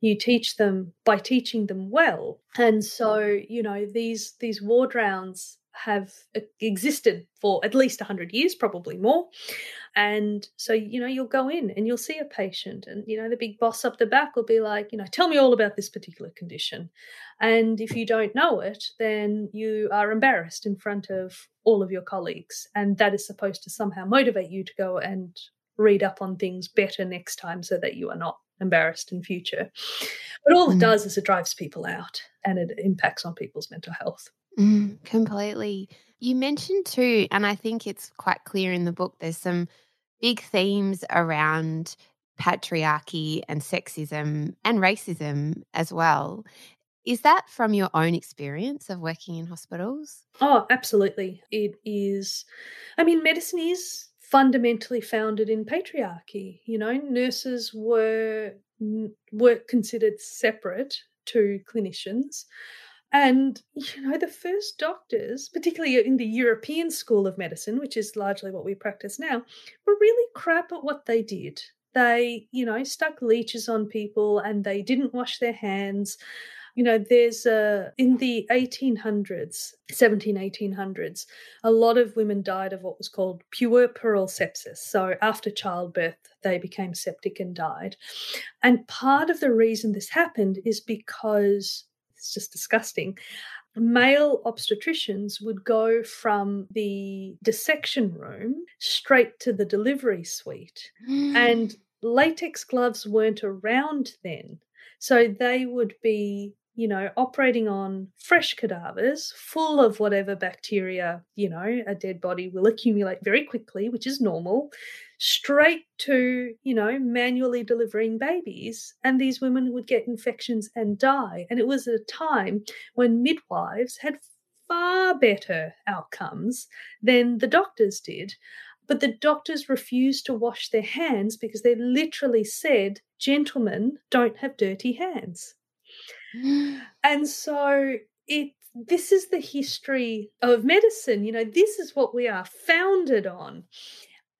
You teach them by teaching them well. And so you know these these ward rounds have existed for at least 100 years probably more and so you know you'll go in and you'll see a patient and you know the big boss up the back will be like you know tell me all about this particular condition and if you don't know it then you are embarrassed in front of all of your colleagues and that is supposed to somehow motivate you to go and read up on things better next time so that you are not embarrassed in future. But all mm. it does is it drives people out and it impacts on people's mental health. Mm, completely. You mentioned too, and I think it's quite clear in the book, there's some big themes around patriarchy and sexism and racism as well. Is that from your own experience of working in hospitals? Oh, absolutely. It is. I mean, medicine is fundamentally founded in patriarchy. You know, nurses were were considered separate to clinicians. And, you know, the first doctors, particularly in the European school of medicine, which is largely what we practice now, were really crap at what they did. They, you know, stuck leeches on people and they didn't wash their hands. You know there's a in the 1800s 17 1800s a lot of women died of what was called puerperal sepsis. So after childbirth they became septic and died. And part of the reason this happened is because it's just disgusting. Male obstetricians would go from the dissection room straight to the delivery suite and latex gloves weren't around then. So they would be you know, operating on fresh cadavers full of whatever bacteria, you know, a dead body will accumulate very quickly, which is normal, straight to, you know, manually delivering babies. And these women would get infections and die. And it was at a time when midwives had far better outcomes than the doctors did. But the doctors refused to wash their hands because they literally said, gentlemen don't have dirty hands. and so it this is the history of medicine you know this is what we are founded on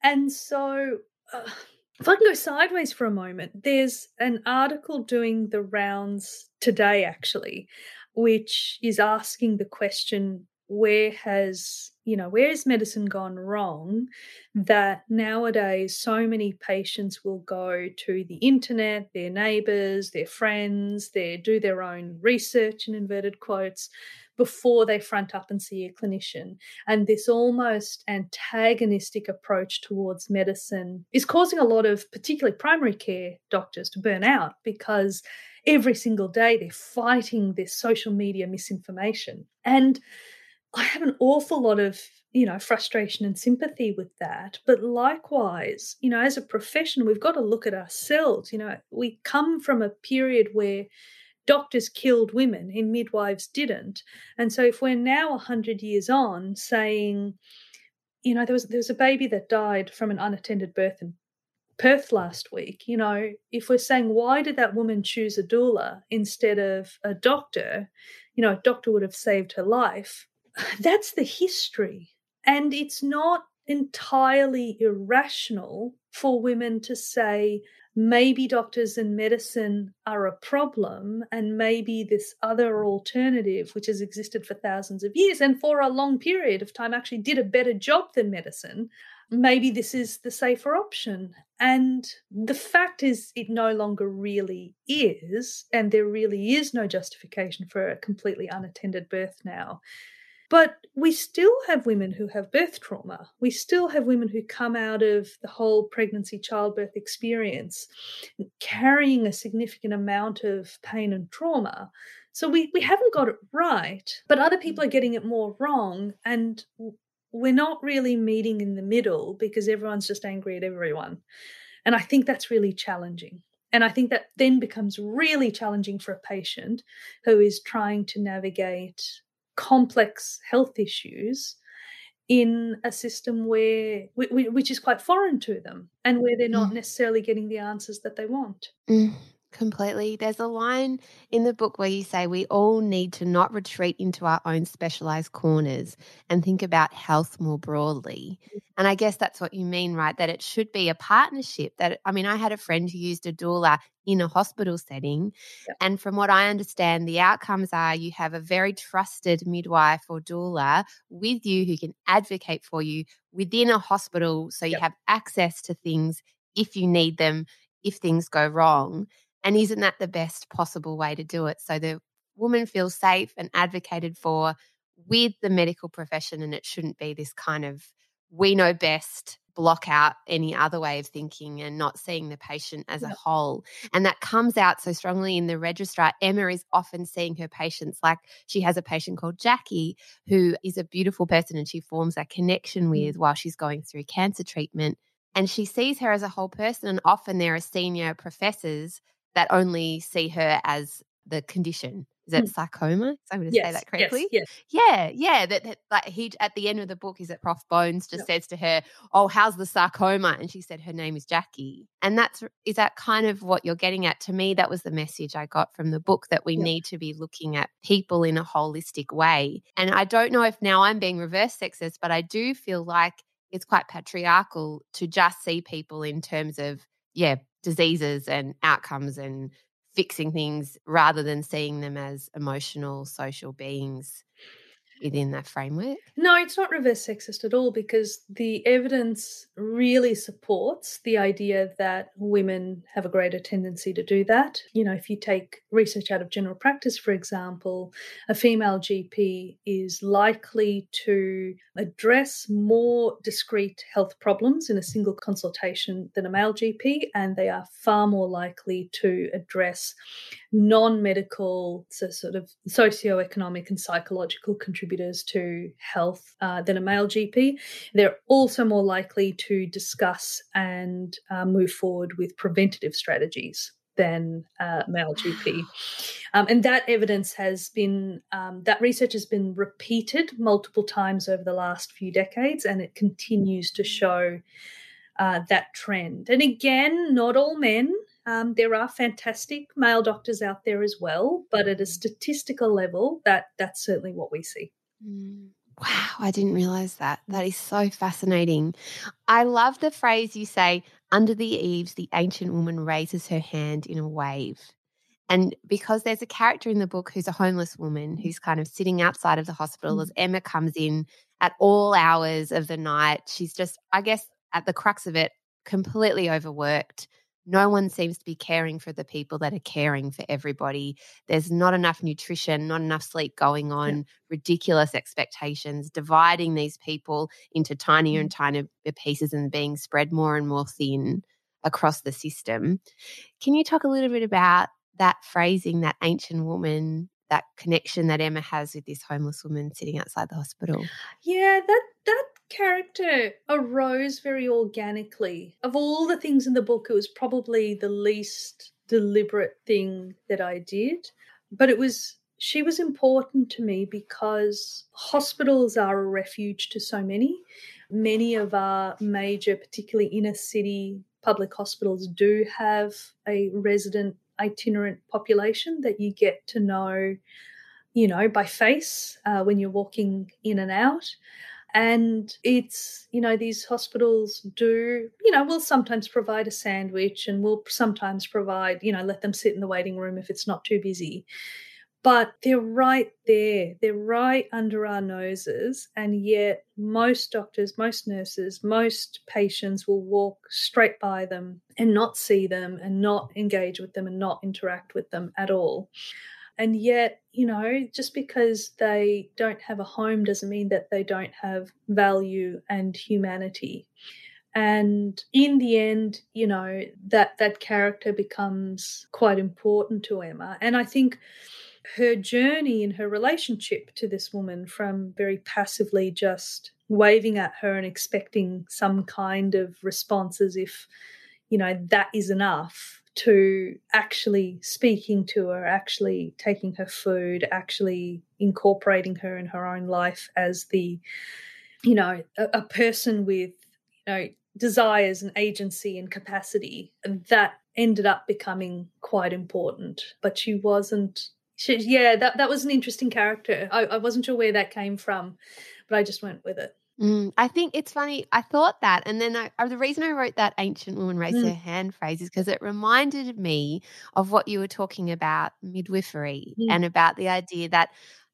and so uh, if i can go sideways for a moment there's an article doing the rounds today actually which is asking the question where has you know where has medicine gone wrong that nowadays so many patients will go to the internet their neighbors their friends they do their own research in inverted quotes before they front up and see a clinician and this almost antagonistic approach towards medicine is causing a lot of particularly primary care doctors to burn out because every single day they're fighting this social media misinformation and I have an awful lot of, you know, frustration and sympathy with that. But likewise, you know, as a profession, we've got to look at ourselves. You know, we come from a period where doctors killed women and midwives didn't. And so if we're now 100 years on saying, you know, there was there was a baby that died from an unattended birth in Perth last week, you know, if we're saying why did that woman choose a doula instead of a doctor, you know, a doctor would have saved her life that's the history. And it's not entirely irrational for women to say, maybe doctors and medicine are a problem, and maybe this other alternative, which has existed for thousands of years and for a long period of time, actually did a better job than medicine. Maybe this is the safer option. And the fact is, it no longer really is, and there really is no justification for a completely unattended birth now. But we still have women who have birth trauma. We still have women who come out of the whole pregnancy childbirth experience carrying a significant amount of pain and trauma. So we, we haven't got it right, but other people are mm. getting it more wrong. And we're not really meeting in the middle because everyone's just angry at everyone. And I think that's really challenging. And I think that then becomes really challenging for a patient who is trying to navigate complex health issues in a system where which is quite foreign to them and where they're not mm. necessarily getting the answers that they want. Mm. Completely. There's a line in the book where you say we all need to not retreat into our own specialized corners and think about health more broadly. Mm. And I guess that's what you mean, right? That it should be a partnership. That, I mean, I had a friend who used a doula in a hospital setting. Yep. And from what I understand, the outcomes are you have a very trusted midwife or doula with you who can advocate for you within a hospital. So you yep. have access to things if you need them, if things go wrong. And isn't that the best possible way to do it? So the woman feels safe and advocated for with the medical profession, and it shouldn't be this kind of we know best block out any other way of thinking and not seeing the patient as yep. a whole. And that comes out so strongly in the registrar. Emma is often seeing her patients like she has a patient called Jackie, who is a beautiful person and she forms a connection with mm. while she's going through cancer treatment. And she sees her as a whole person. And often there are senior professors that only see her as the condition. Is it mm. sarcoma? Is I going to yes, say that correctly? Yes, yes. Yeah, yeah. That, that like he at the end of the book is that Prof Bones just yep. says to her, "Oh, how's the sarcoma?" And she said her name is Jackie. And that's is that kind of what you're getting at? To me, that was the message I got from the book that we yep. need to be looking at people in a holistic way. And I don't know if now I'm being reverse sexist, but I do feel like it's quite patriarchal to just see people in terms of yeah diseases and outcomes and fixing things rather than seeing them as emotional social beings within that framework? No, it's not reverse sexist at all because the evidence really supports the idea that women have a greater tendency to do that. You know, if you take research out of general practice, for example, a female GP is likely to address more discrete health problems in a single consultation than a male GP, and they are far more likely to address non medical, so sort of socioeconomic and psychological contributors to health uh, than a male GP. They're also more likely to discuss and uh, move forward with preventative strategies than uh, male GP. Um, and that evidence has been, um, that research has been repeated multiple times over the last few decades, and it continues to show uh, that trend. And again, not all men. Um, there are fantastic male doctors out there as well, but at a statistical level, that that's certainly what we see. Mm. Wow, I didn't realize that. That is so fascinating. I love the phrase you say, under the eaves, the ancient woman raises her hand in a wave. And because there's a character in the book who's a homeless woman who's kind of sitting outside of the hospital as mm. Emma comes in at all hours of the night, she's just, I guess, at the crux of it, completely overworked, no one seems to be caring for the people that are caring for everybody. There's not enough nutrition, not enough sleep going on, yeah. ridiculous expectations, dividing these people into tinier and mm. tinier pieces and being spread more and more thin across the system. Can you talk a little bit about that phrasing, that ancient woman, that connection that Emma has with this homeless woman sitting outside the hospital? Yeah, that that character arose very organically. Of all the things in the book, it was probably the least deliberate thing that I did. But it was, she was important to me because hospitals are a refuge to so many. Many of our major, particularly inner city public hospitals, do have a resident itinerant population that you get to know, you know, by face uh, when you're walking in and out. And it's, you know, these hospitals do, you know, will sometimes provide a sandwich and will sometimes provide, you know, let them sit in the waiting room if it's not too busy. But they're right there, they're right under our noses. And yet, most doctors, most nurses, most patients will walk straight by them and not see them and not engage with them and not interact with them at all. And yet, you know, just because they don't have a home doesn't mean that they don't have value and humanity. And in the end, you know, that that character becomes quite important to Emma. And I think her journey in her relationship to this woman from very passively just waving at her and expecting some kind of response as if, you know, that is enough to actually speaking to her, actually taking her food, actually incorporating her in her own life as the, you know, a, a person with, you know, desires and agency and capacity. That ended up becoming quite important. But she wasn't she, yeah, that that was an interesting character. I, I wasn't sure where that came from, but I just went with it. Mm, I think it's funny. I thought that, and then I, uh, the reason I wrote that ancient woman raised mm. her hand phrase is because it reminded me of what you were talking about midwifery mm. and about the idea that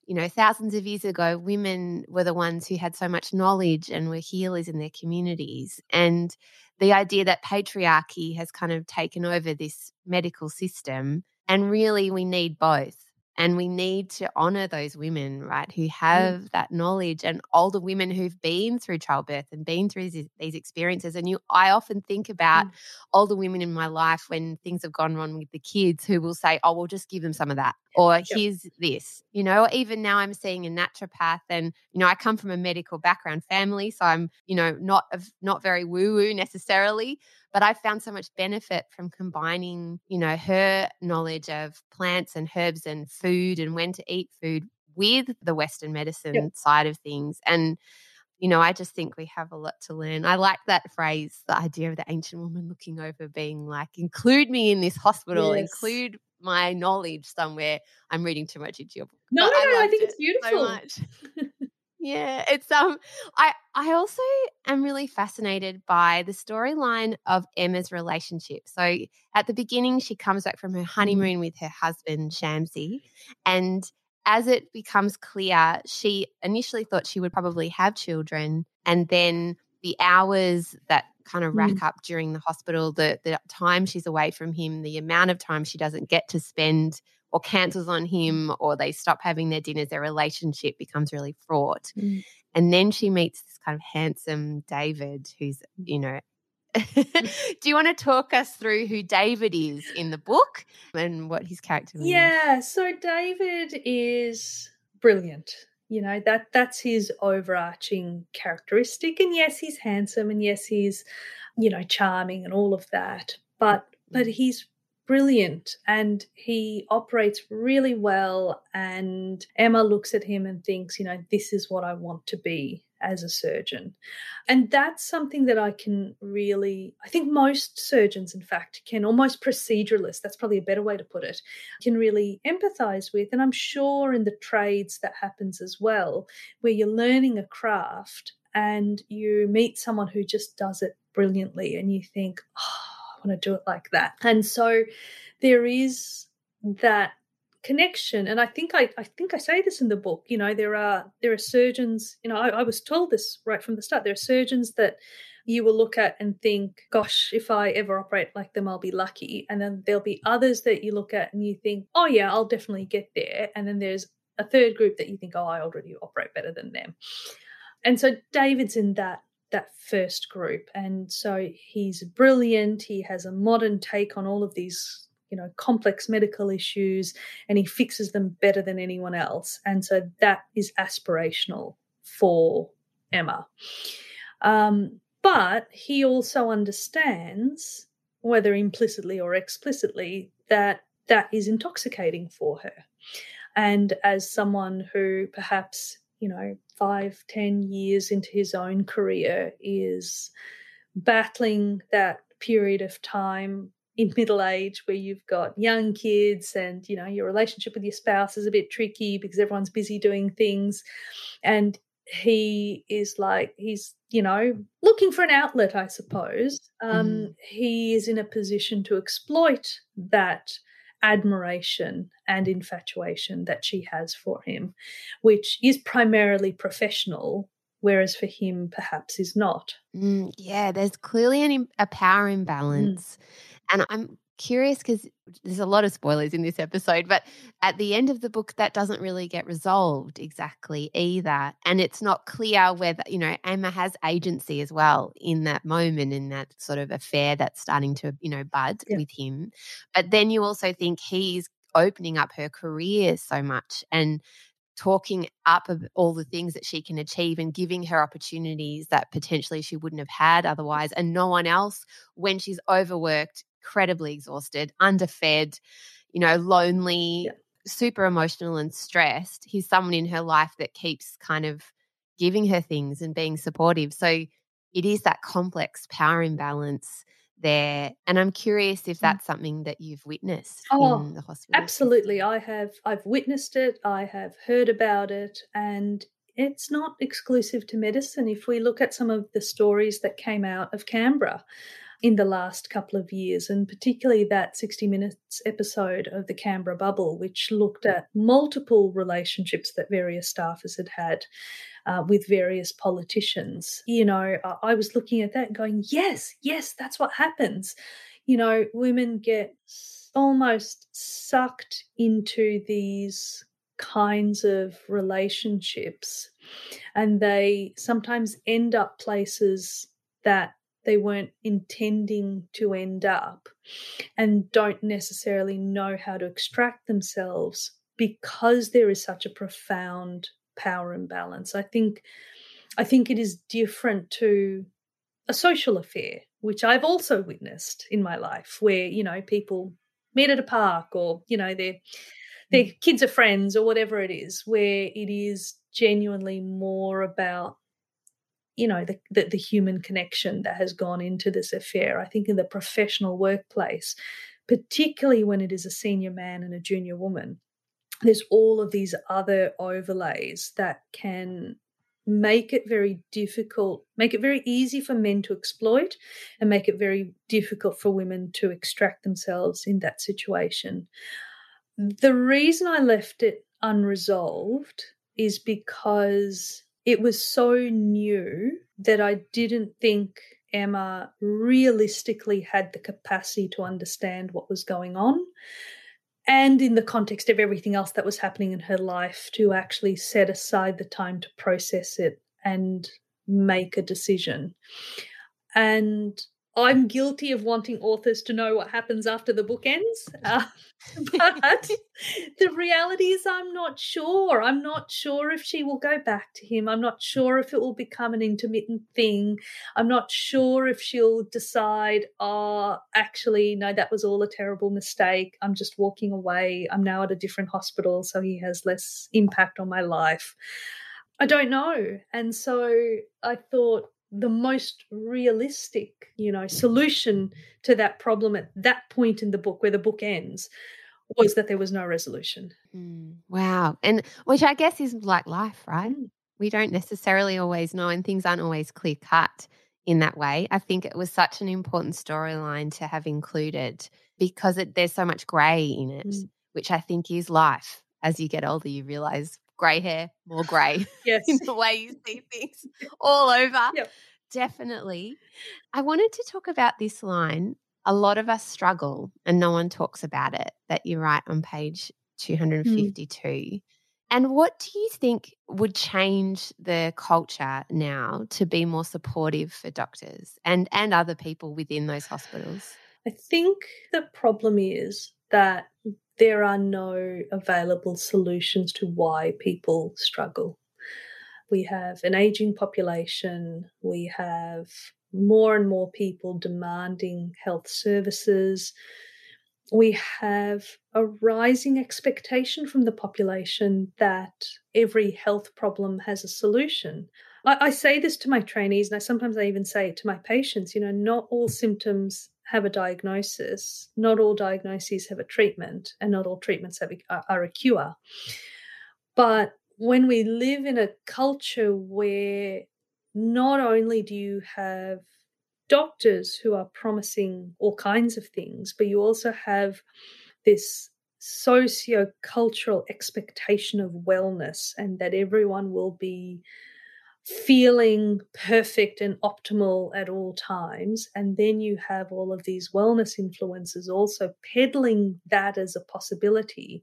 you know thousands of years ago women were the ones who had so much knowledge and were healers in their communities and the idea that patriarchy has kind of taken over this medical system and really we need both and we need to honor those women, right, who have mm. that knowledge and older women who've been through childbirth and been through these, these experiences. And you, I often think about mm. older women in my life when things have gone wrong with the kids who will say, oh, we'll just give them some of that. Or here's this, you know, even now I'm seeing a naturopath and, you know, I come from a medical background family. So I'm, you know, not, not very woo woo necessarily, but I found so much benefit from combining, you know, her knowledge of plants and herbs and food and when to eat food with the Western medicine yep. side of things. And, you know, I just think we have a lot to learn. I like that phrase, the idea of the ancient woman looking over, being like, include me in this hospital, yes. include my knowledge somewhere. I'm reading too much into your book. No, no, no, I think it's beautiful. So Yeah, it's um I I also am really fascinated by the storyline of Emma's relationship. So at the beginning she comes back from her mm-hmm. honeymoon with her husband Shamsi and as it becomes clear, she initially thought she would probably have children and then the hours that kind of rack mm. up during the hospital, the the time she's away from him, the amount of time she doesn't get to spend or cancels on him or they stop having their dinners, their relationship becomes really fraught. Mm. And then she meets this kind of handsome David who's, you know, do you want to talk us through who David is in the book and what his character means? Yeah, so David is brilliant. You know, that that's his overarching characteristic. And yes, he's handsome and yes, he's, you know, charming and all of that. But but mm. he's brilliant and he operates really well. And Emma looks at him and thinks, you know, this is what I want to be as a surgeon. And that's something that I can really, I think most surgeons, in fact, can almost proceduralists, that's probably a better way to put it, can really empathize with. And I'm sure in the trades that happens as well, where you're learning a craft and you meet someone who just does it brilliantly and you think, oh, want to do it like that. And so there is that connection. And i think i i think i say this in the book you know there are there are surgeons you know I, I, was told this right from the start. There are surgeons that you will look at and think gosh if i ever operate like them i'll be lucky. And then there'll be others that you look at and you think oh yeah i'll definitely get there. And then there's a third group that you think oh i already operate better than them. And so david's in that that first group. And so he's brilliant. He has a modern take on all of these, you know, complex medical issues and he fixes them better than anyone else. And so that is aspirational for Emma. Um, but he also understands, whether implicitly or explicitly, that that is intoxicating for her. And as someone who perhaps you know, five, ten years into his own career is battling that period of time in middle age where you've got young kids and you know your relationship with your spouse is a bit tricky because everyone's busy doing things and he is like he's you know looking for an outlet i suppose um, mm. he is in a position to exploit that admiration and infatuation that she has for him, which is primarily professional, whereas for him, perhaps is not. Mm, yeah, there's clearly an, a power imbalance. Mm. And I'm curious because there's a lot of spoilers in this episode, but at the end of the book, that doesn't really get resolved exactly either. And it's not clear whether, you know, Emma has agency as well in that moment, in that sort of affair that's starting to, you know, bud yeah. with him. But then you also think he's opening up her career so much and talking up all the things that she can achieve and giving her opportunities that potentially she wouldn't have had otherwise and no one else when she's overworked incredibly exhausted, underfed, you know, lonely, yeah. super emotional and stressed. He's someone in her life that keeps kind of giving her things and being supportive. So it is that complex power imbalance there. And I'm curious if mm. that's something that you've witnessed oh, in the hospital. Absolutely. I have I've witnessed it, I have heard about it, and it's not exclusive to medicine. If we look at some of the stories that came out of Canberra in the last couple of years, and particularly that 60 Minutes episode of the Canberra Bubble, which looked at multiple relationships that various staffers had had uh, with various politicians. You know, I was looking at that and going, yes, yes, that's what happens. You know, women get almost sucked into these kinds of relationships and they sometimes end up places that they weren't intending to end up and don't necessarily know how to extract themselves because there is such a profound power imbalance. I think I think it is different to a social affair, which I've also witnessed in my life, where you know people meet at a park or you know their their mm. kids are friends or whatever it is, where it is genuinely more about you know the, the, the human connection that has gone into this affair. I think in the professional workplace, particularly when it is a senior man and a junior woman, there's all of these other overlays that can make it very difficult, make it very easy for men to exploit, and make it very difficult for women to extract themselves in that situation. The reason I left it unresolved is because it was so new that I didn't think Emma realistically had the capacity to understand what was going on and in the context of everything else that was happening in her life to actually set aside the time to process it and make a decision. And I'm guilty of wanting authors to know what happens after the book ends. Uh, but the reality is, I'm not sure. I'm not sure if she will go back to him. I'm not sure if it will become an intermittent thing. I'm not sure if she'll decide, oh, actually, no, that was all a terrible mistake. I'm just walking away. I'm now at a different hospital, so he has less impact on my life. I don't know. And so I thought, the most realistic, you know, solution to that problem at that point in the book where the book ends was that there was no resolution. Mm, wow. And which I guess is like life, right? Mm. We don't necessarily always know and things aren't always clear cut in that way. I think it was such an important storyline to have included because it, there's so much grey in it, mm. which I think is life. As you get older, you realize grey hair, more grey. Yes. in the way you see things all over. Yep. Definitely. I wanted to talk about this line. A lot of us struggle and no one talks about it that you write on page 252. Mm. And what do you think would change the culture now to be more supportive for doctors and, and other people within those hospitals? I think the problem is that there are no available solutions to why people struggle. We have an aging population, we have more and more people demanding health services. We have a rising expectation from the population that every health problem has a solution. I, I, say this to my trainees, and I sometimes I even say it to my patients. You know, not all symptoms have a diagnosis, not all diagnoses have a treatment, and not all treatments have a, are a cure. But when we live in a culture where not only do you have doctors who are promising all kinds of things, but you also have this socio-cultural expectation of wellness and that everyone will be feeling perfect and optimal at all times. And then you have all of these wellness influencers also peddling that as a possibility.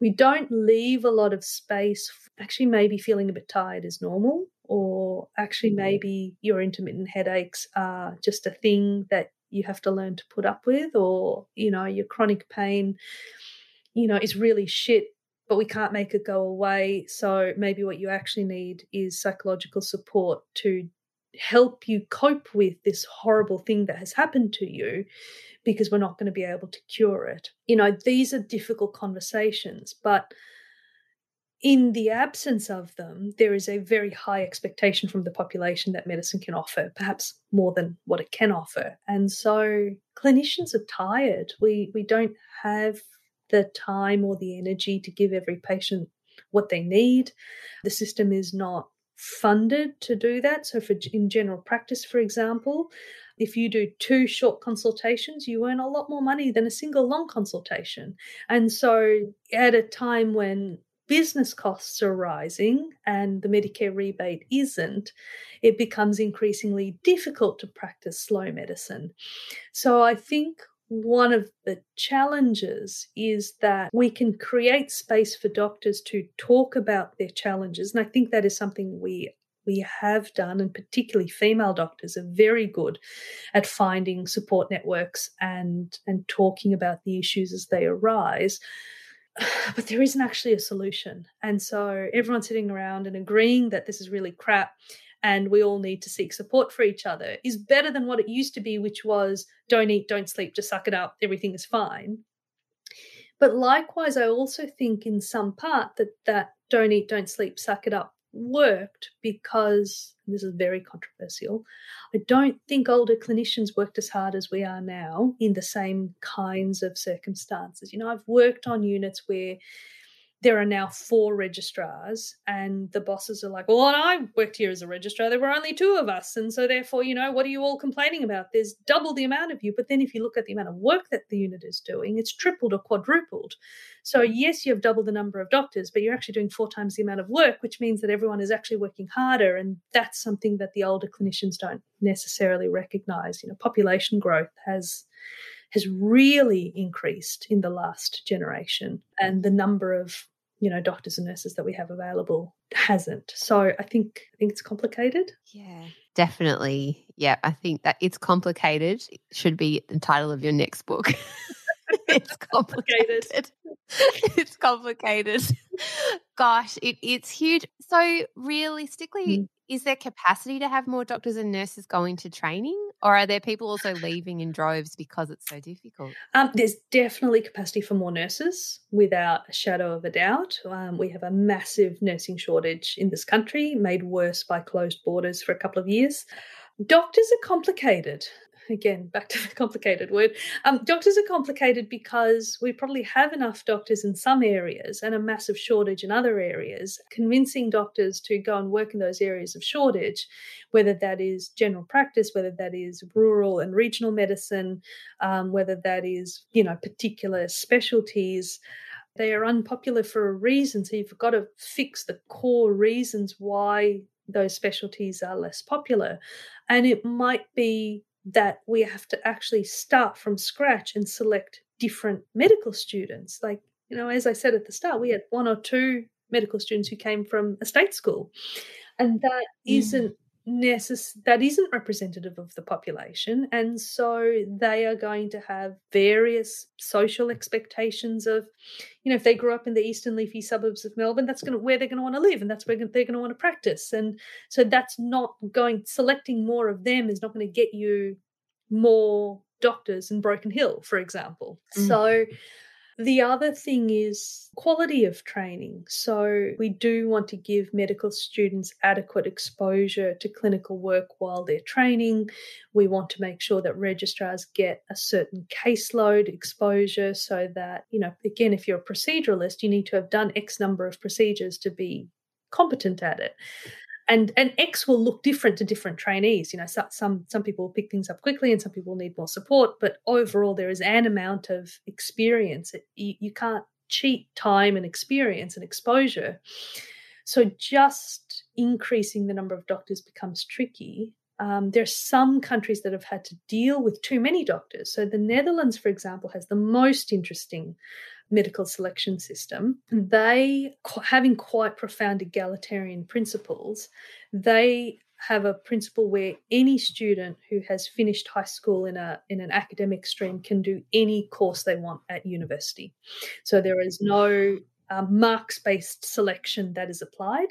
We don't leave a lot of space. Actually, maybe feeling a bit tired is normal, or actually, mm-hmm. maybe your intermittent headaches are just a thing that you have to learn to put up with, or, you know, your chronic pain, you know, is really shit but we can't make it go away. So maybe what you actually need is psychological support to help you cope with this horrible thing that has happened to you because we're not going to be able to cure it. You know, these are difficult conversations, but in the absence of them, there is a very high expectation from the population that medicine can offer, perhaps more than what it can offer. And so clinicians are tired. We we don't have the time or the energy to give every patient what they need. The system is not funded to do that. So, for in general practice, for example, if you do two short consultations, you earn a lot more money than a single long consultation. And so, at a time when business costs are rising and the Medicare rebate isn't, it becomes increasingly difficult to practice slow medicine. So, I think one of the challenges is that we can create space for doctors to talk about their challenges. And I think that is something we we have done, and particularly female doctors are very good at finding support networks and and talking about the issues as they arise. But there isn't actually a solution. And so everyone's sitting around and agreeing that this is really crap and we all need to seek support for each other is better than what it used to be, which was don't eat, don't sleep, just suck it up, everything is fine. But likewise, I also think in some part that that don't eat, don't sleep, suck it up worked because this is very controversial. I don't think older clinicians worked as hard as we are now in the same kinds of circumstances. You know, I've worked on units where there are now four registrars and the bosses are like well i worked here as a registrar. There were only two of us and so therefore you know what are you all complaining about? There's double the amount of you but then if you look at the amount of work that the unit is doing it's tripled or quadrupled. So hmm. yes you have double the number of doctors but you're actually doing four times the amount of work which means that everyone is actually working harder and that's something that the older clinicians don't necessarily recognize. You know population growth has has really increased in the last generation and the number of you know doctors and nurses that we have available hasn't. So i think i think it's complicated. Yeah definitely. Yeah i think that it's complicated. Should be the title of your next book. It's complicated. It's complicated. Gosh it, it's huge. So realistically mm. Is there capacity to have more doctors and nurses going to training or are there people also leaving in droves because it's so difficult? Um, there's definitely capacity for more nurses, without a shadow of a doubt. Um, we have a massive nursing shortage in this country, made worse by closed borders for a couple of years. Doctors are complicated again back to the complicated word. Um, doctors are complicated because we probably have enough doctors in some areas and a massive shortage in other areas convincing doctors to go and work in those areas of shortage whether that is general practice whether that is rural and regional medicine um, whether that is you know particular specialties. They are unpopular for a reason so you've got to fix the core reasons why those specialties are less popular. And it might be that we have to actually start from scratch and select different medical students. Like, you know, as I said at the start, we had one or two medical students who came from a state school. And that mm. not necess- that isn't representative of the population and so they are going to have various social expectations of you know if they grew up in the eastern leafy suburbs of melbourne that's going to where they're going to want to live and that's where they're going to want to practice and so that's not going selecting more of them is not going to get you more doctors in broken hill for example mm. so the other thing is quality of training. So, we do want to give medical students adequate exposure to clinical work while they're training. We want to make sure that registrars get a certain caseload exposure so that, you know, again, if you're a proceduralist, you need to have done X number of procedures to be competent at it and and X will look different to different trainees. You know, some some people pick things up quickly, and some people need more support. But overall, there is an amount of experience. You, you can't cheat time and experience and exposure. So just increasing the number of doctors becomes tricky. Um, there are some countries that have had to deal with too many doctors. So the Netherlands, for example, has the most interesting medical selection system, they, having quite profound egalitarian principles, they have a principle where any student who has finished high school in a in an academic stream can do any course they want at university. So there is no um, marks based selection that is applied.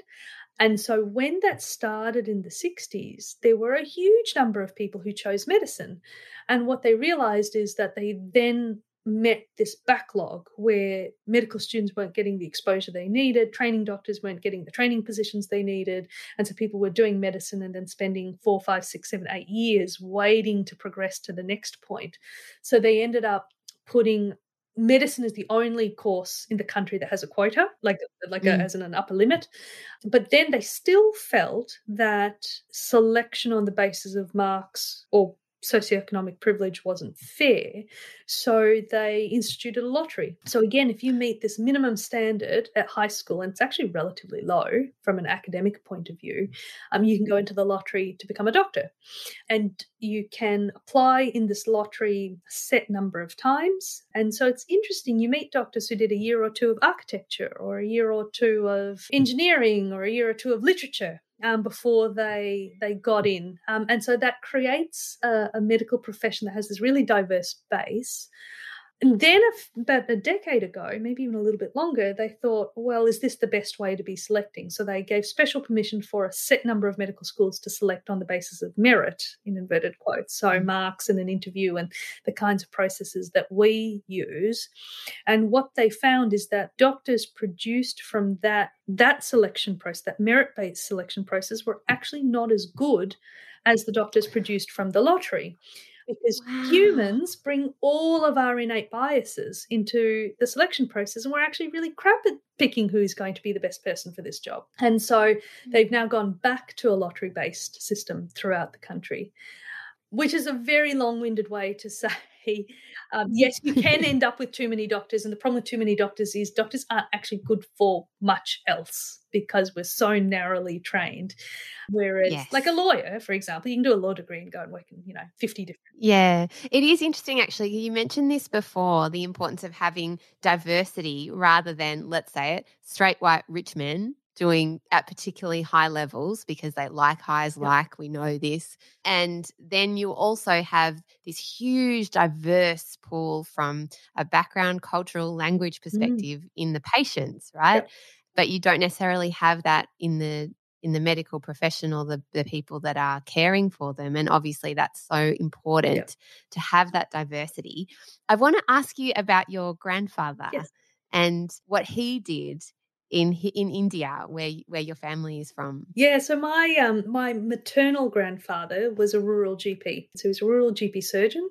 And so when that started in the 60s, there were a huge number of people who chose medicine. And what they realized is that they then met this backlog where medical students weren't getting the exposure they needed, training doctors weren't getting the training positions they needed. And so people were doing medicine and then spending four, five, six, seven, eight years waiting to progress to the next point. So they ended up putting medicine is the only course in the country that has a quota like like mm. a, as an upper limit but then they still felt that selection on the basis of marks or socioeconomic privilege wasn't fair. So they instituted a lottery. So again, if you meet this minimum standard at high school, and it's actually relatively low from an academic point of view, um, you can go into the lottery to become a doctor. And you can apply in this lottery a set number of times. And so it's interesting. You meet doctors who did a year or two of architecture, or a year or two of engineering, or a year or two of literature um, before they they got in, um, and so that creates a, a, medical profession that has this really diverse base. And then, about a decade ago, maybe even a little bit longer, they thought, well, is this the best way to be selecting? So they gave special permission for a set number of medical schools to select on the basis of merit, in inverted quotes, so mm. marks and an interview and the kinds of processes that we use. And what they found is that doctors produced from that that selection process, that merit-based selection process, were actually not as good as the doctors produced from the lottery because wow. humans bring all of our innate biases into the selection process and we're actually really crap at picking who's going to be the best person for this job and so they've mm. now gone back to a lottery based system throughout the country which is a very long-winded way to say um, yes, you can end up with too many doctors, and the problem with too many doctors is doctors aren't actually good for much else because we're so narrowly trained. Whereas, yes. like a lawyer, for example, you can do a law degree and go and work in, you know, 50 different. Yeah, it is interesting actually. You mentioned this before the importance of having diversity rather than, let's say it, straight white rich men doing at particularly high levels because they like highs yep. like we know this and then you also have this huge diverse pool from a background cultural language mm. perspective mm. in the patients right yep. but you don't necessarily have that in the in the medical profession or the, the people that are caring for them and obviously that's so important yep. to have that diversity i want to ask you about your grandfather yes. and what he did in in India, where where your family is from? Yeah, so my um my maternal grandfather was a rural GP. So he was a rural GP surgeon.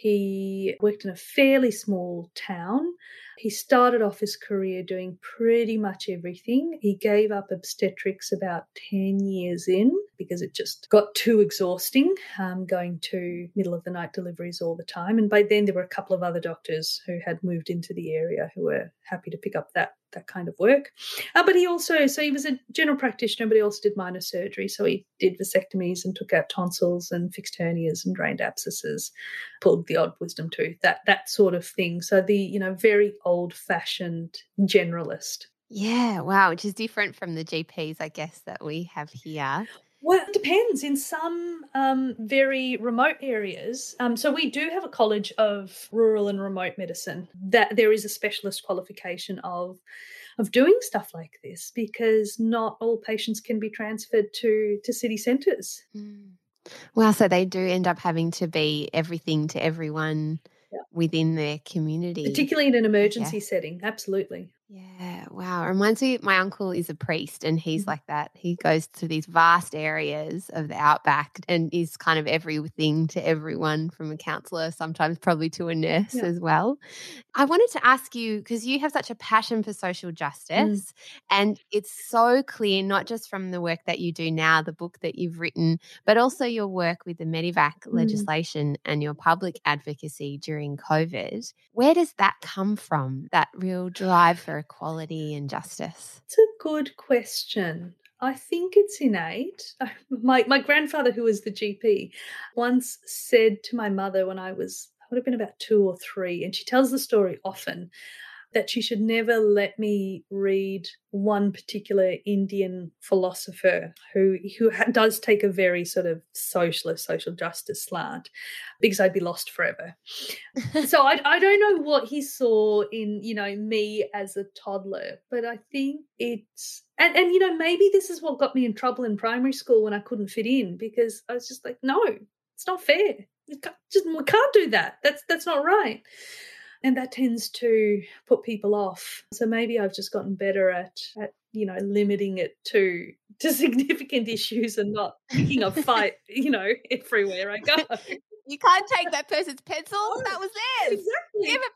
He worked in a fairly small town. He started off his career doing pretty much everything. He gave up obstetrics about 10 years in because it just got too exhausting, um, going to middle of the night deliveries all the time. And by then, there were a couple of other doctors who had moved into the area who were happy to pick up that that kind of work. Uh, but he also, so he was a general practitioner, but he also did minor surgery. So he did vasectomies and took out tonsils and fixed hernias and drained abscesses, pulled the odd wisdom tooth, that that sort of thing. So the you know very fashioned generalist. Yeah, wow, which is different from the GPs, I guess, that we have here. Well, it depends. In some um, very remote areas, um, so we do have a college of rural and remote medicine. That there is a specialist qualification of of doing stuff like this because not all patients can be transferred to to city centres. Mm. Wow, so they do end up having to be everything to everyone yeah. within their community, particularly in an emergency yeah. setting. Absolutely. Yeah, wow. It reminds me, my uncle is a priest and he's mm-hmm. like that. He goes to these vast areas of the outback and is kind of everything to everyone from a counselor, sometimes probably to a nurse yeah. as well. I wanted to ask you because you have such a passion for social mm. justice mm. and it's so clear, not just from the work that you do now, the book that you've written, but also your work with the Medevac mm. legislation and your public advocacy during COVID. Where does that come from, that real drive for equality and justice? It's a good question. I think it's innate. My my grandfather, who was the GP, once said to my mother when I was I would have been about two or three, and she tells the story often. That she should never let me read one particular Indian philosopher who who does take a very sort of socialist, social justice slant, because I'd be lost forever. so I, I don't know what he saw in you know me as a toddler, but I think it's and and you know maybe this is what got me in trouble in primary school when I couldn't fit in because I was just like, no, it's not fair. Just we can't do that. That's that's not right and that tends to put people off. So maybe i've just gotten better at at you know limiting it to to significant issues and not picking a fight you know everywhere i go you can't take that person's pencil that was theirs exactly. give it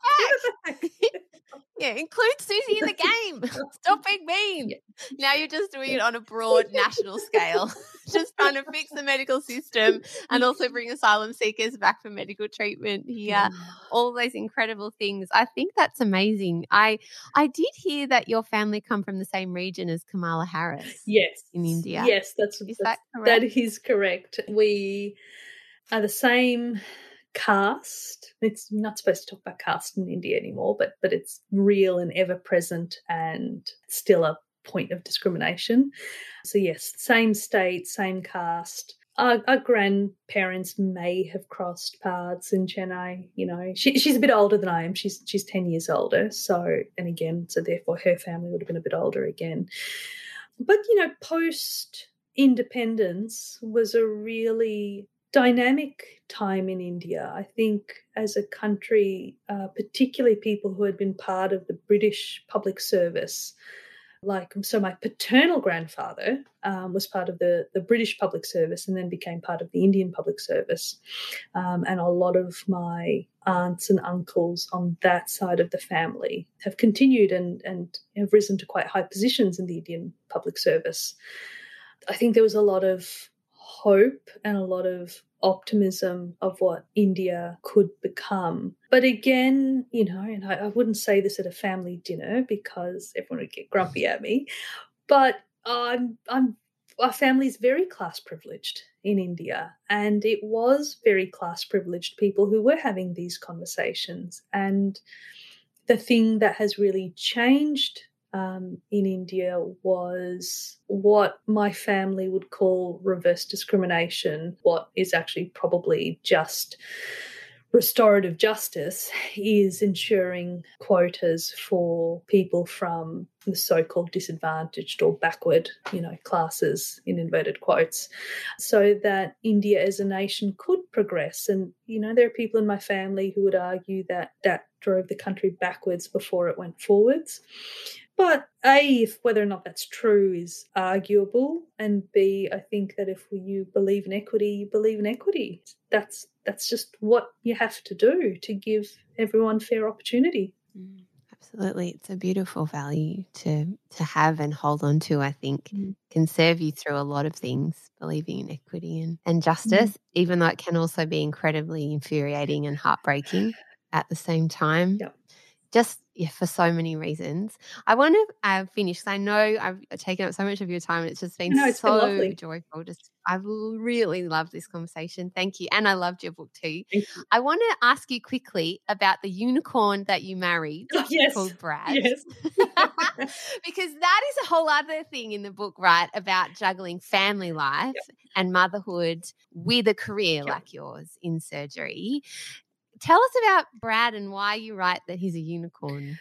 back, give it back. Yeah, include Susie in the game. Stop being mean. Now you're just doing it on a broad national scale, just trying to fix the medical system and also bring asylum seekers back for medical treatment here. All those incredible things. I think that's amazing. I I did hear that your family come from the same region as Kamala Harris. Yes, in India. Yes, that's, is that's that correct? That is correct. We are the same caste. It's not supposed to talk about caste in India anymore, but but it's real and ever present and still a point of discrimination. So yes, same state, same caste. Our, our grandparents may have crossed paths in Chennai. You know, she, she's a bit older than I am. She's she's ten years older. So and again, so therefore her family would have been a bit older again. But you know, post independence was a really dynamic time in India. I think as a country, uh, particularly people who had been part of the British public service, like so my paternal grandfather um, was part of the, the British public service and then became part of the Indian public service. Um, and a lot of my aunts and uncles on that side of the family have continued and, and have risen to quite high positions in the Indian public service. I think there was a lot of hope and a lot of optimism of what India could become. But again, you know, and I, I, wouldn't say this at a family dinner because everyone would get grumpy at me, but I'm, I'm, our family is very class privileged in India, and it was very class privileged people who were having these conversations. And the thing that has really changed um, in India was what my family would call reverse discrimination, what is actually probably just restorative justice is ensuring quotas for people from the so-called disadvantaged or backward, you know, classes in inverted quotes, so that India as a nation could progress. And you know, there are people in my family who would argue that that drove the country backwards before it went forwards. But A, if whether or not that's true is arguable, and B, I think that if you believe in equity, you believe in equity. That's that's just what you have to do to give everyone fair opportunity. Mm, absolutely, it's a beautiful value to to have and hold on to. I think mm. can serve you through a lot of things. Believing in equity and and justice, mm. even though it can also be incredibly infuriating and heartbreaking at the same time. Yep. Just yeah, for so many reasons. I want to uh, finish because I know I've taken up so much of your time and it's just been no, it's so been joyful. Just I've really loved this conversation. Thank you. And I loved your book too. I want to ask you quickly about the unicorn that you married oh, yes. called Brad. Yes. because that is a whole other thing in the book, right? About juggling family life yep. and motherhood with a career yep. like yours in surgery tell us about Brad and why you write that he's a unicorn.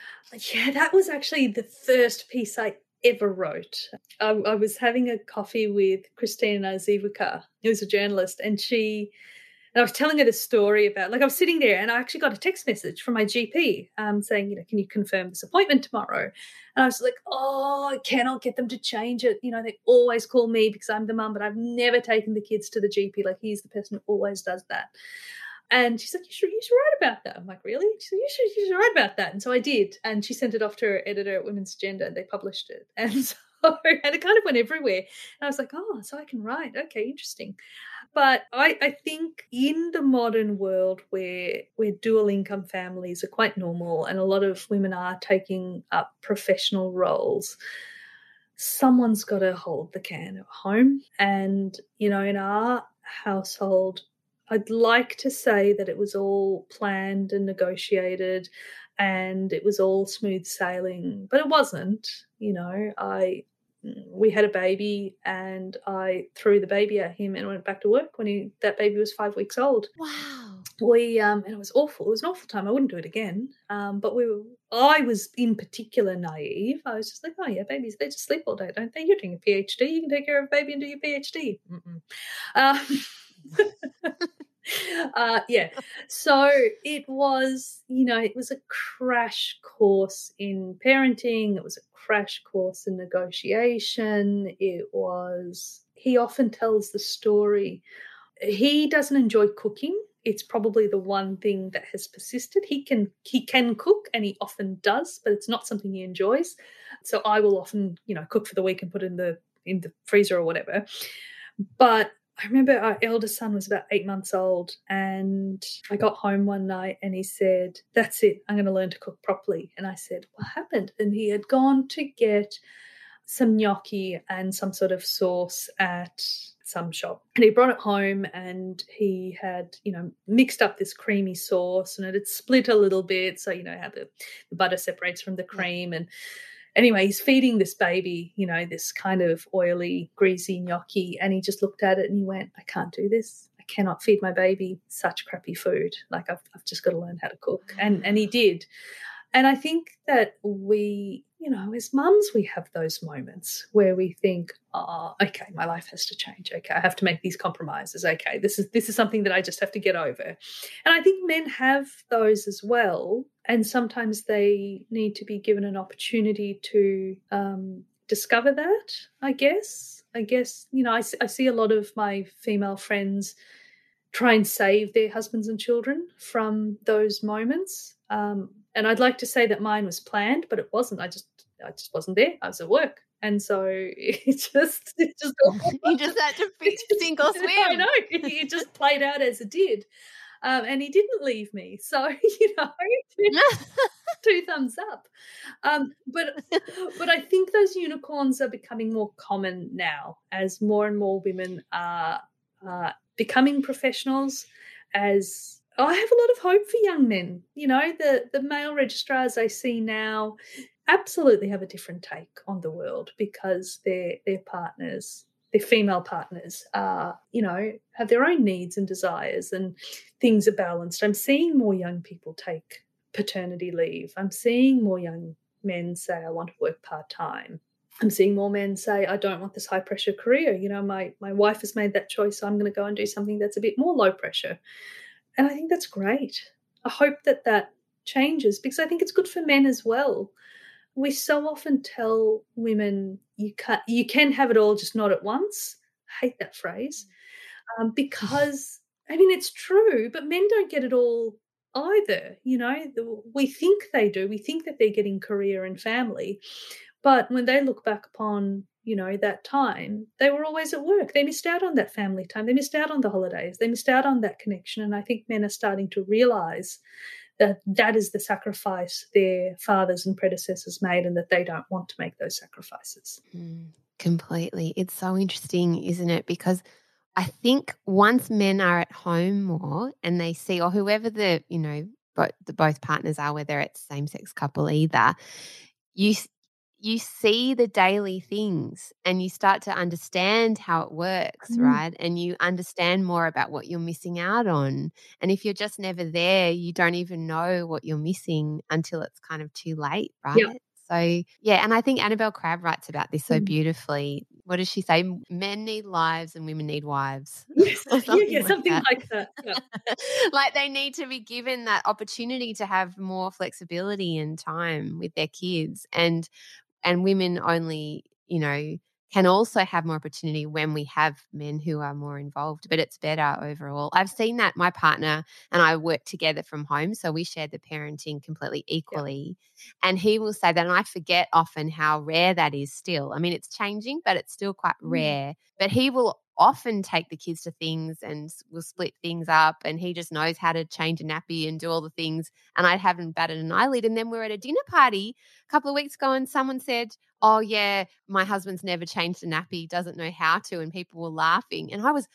Yeah, that was actually the first piece I ever wrote. I, I was having a coffee with Christina Ziwica, who's a journalist, and she and I was telling her the story about like I was sitting there and I actually got a text message from my GP um, saying, you know, can you confirm this appointment tomorrow? And I was like, oh, I cannot get them to change it. You know, they always call me because I'm the mum, but I've never taken the kids to the GP. Like he's the person who always does that. And she's like, you should, you should write about that. I'm like, really? She said, you should, you should write about that. And so I did. And she sent it off to her editor at Women's Agenda and they published it. And so, and it kind of went everywhere. And I was like, oh, so I can write. Okay, interesting. But I, I think in the modern world where where dual income families are quite normal and a lot of women are taking up professional roles, someone's got to hold the can at home. And, you know, in our household, I'd like to say that it was all planned and negotiated. and it was all smooth sailing, but it wasn't. You know, I we had a baby and I threw the baby at him and went back to work when he that baby was five weeks old. Wow. We um and it was awful. It was an awful time. I wouldn't do it again. Um, but we were I was in particular naive. I was just like, oh yeah, babies they just sleep all day, don't they? You're doing a PhD. You can take care of a baby and do your PhD. Um, uh, yeah. So it was, you know, it was a crash course in parenting. It was a crash course in negotiation. It was, he often tells the story. He doesn't enjoy cooking. It's probably the one thing that has persisted. He can he can cook and he often does, but it's not something he enjoys. So I will often, you know, cook for the week and put in the in the freezer or whatever. But I remember our eldest son was about eight months old, and I got home one night and he said, That's it, I'm going to learn to cook properly. And I said, What happened? And he had gone to get some gnocchi and some sort of sauce at some shop. And he brought it home and he had, you know, mixed up this creamy sauce and it had split a little bit. So, you know, how the, the butter separates from the cream. And anyway, he's feeding this baby, you know, this kind of oily, greasy gnocchi. And he just looked at it and he went, I can't do this. I cannot feed my baby such crappy food. Like I've, I've just got to learn how to cook. And and he did. And I think that we, you know, as mums, we have those moments where we think, oh, okay, my life has to change. Okay, I have to make these compromises. Okay, this is this is something that I just have to get over. And I think men have those as well. And sometimes they need to be given an opportunity to um, discover that, I guess. I guess, you know, I, I see a lot of my female friends try and save their husbands and children from those moments. Um, and I'd like to say that mine was planned, but it wasn't. I just I just wasn't there. I was at work. And so it just it just you just had to sink or swim. I know. It just played out as it did. Um, and he didn't leave me. So, you know, two, two thumbs up. Um, but but I think those unicorns are becoming more common now as more and more women are uh, becoming professionals as I have a lot of hope for young men. You know, the the male registrars I see now absolutely have a different take on the world because their their partners, their female partners, are you know have their own needs and desires, and things are balanced. I'm seeing more young people take paternity leave. I'm seeing more young men say, "I want to work part time." I'm seeing more men say, "I don't want this high pressure career." You know, my my wife has made that choice. So I'm going to go and do something that's a bit more low pressure. And I think that's great. I hope that that changes because I think it's good for men as well. We so often tell women you can you can have it all, just not at once. I hate that phrase um, because I mean it's true, but men don't get it all either. You know, we think they do. We think that they're getting career and family, but when they look back upon you know, that time, they were always at work. They missed out on that family time. They missed out on the holidays. They missed out on that connection. And I think men are starting to realize that that is the sacrifice their fathers and predecessors made and that they don't want to make those sacrifices. Mm, completely. It's so interesting, isn't it? Because I think once men are at home more and they see, or whoever the, you know, both, the both partners are, whether it's same sex couple either, you you see the daily things and you start to understand how it works, mm. right? And you understand more about what you're missing out on. And if you're just never there, you don't even know what you're missing until it's kind of too late, right? Yeah. So, yeah, and I think Annabel Crabb writes about this so mm. beautifully. What does she say? Men need lives and women need wives. Yes. something yeah, yeah, something like that. Like, that. Yeah. like they need to be given that opportunity to have more flexibility and time with their kids. And and women only, you know, can also have more opportunity when we have men who are more involved, but it's better overall. I've seen that my partner and I work together from home, so we share the parenting completely equally. Yeah. And he will say that, and I forget often how rare that is still. I mean, it's changing, but it's still quite mm. rare. But he will often take the kids to things and we'll split things up and he just knows how to change a nappy and do all the things and I haven't batted an eyelid and then we're at a dinner party a couple of weeks ago and someone said oh yeah my husband's never changed a nappy doesn't know how to and people were laughing and I was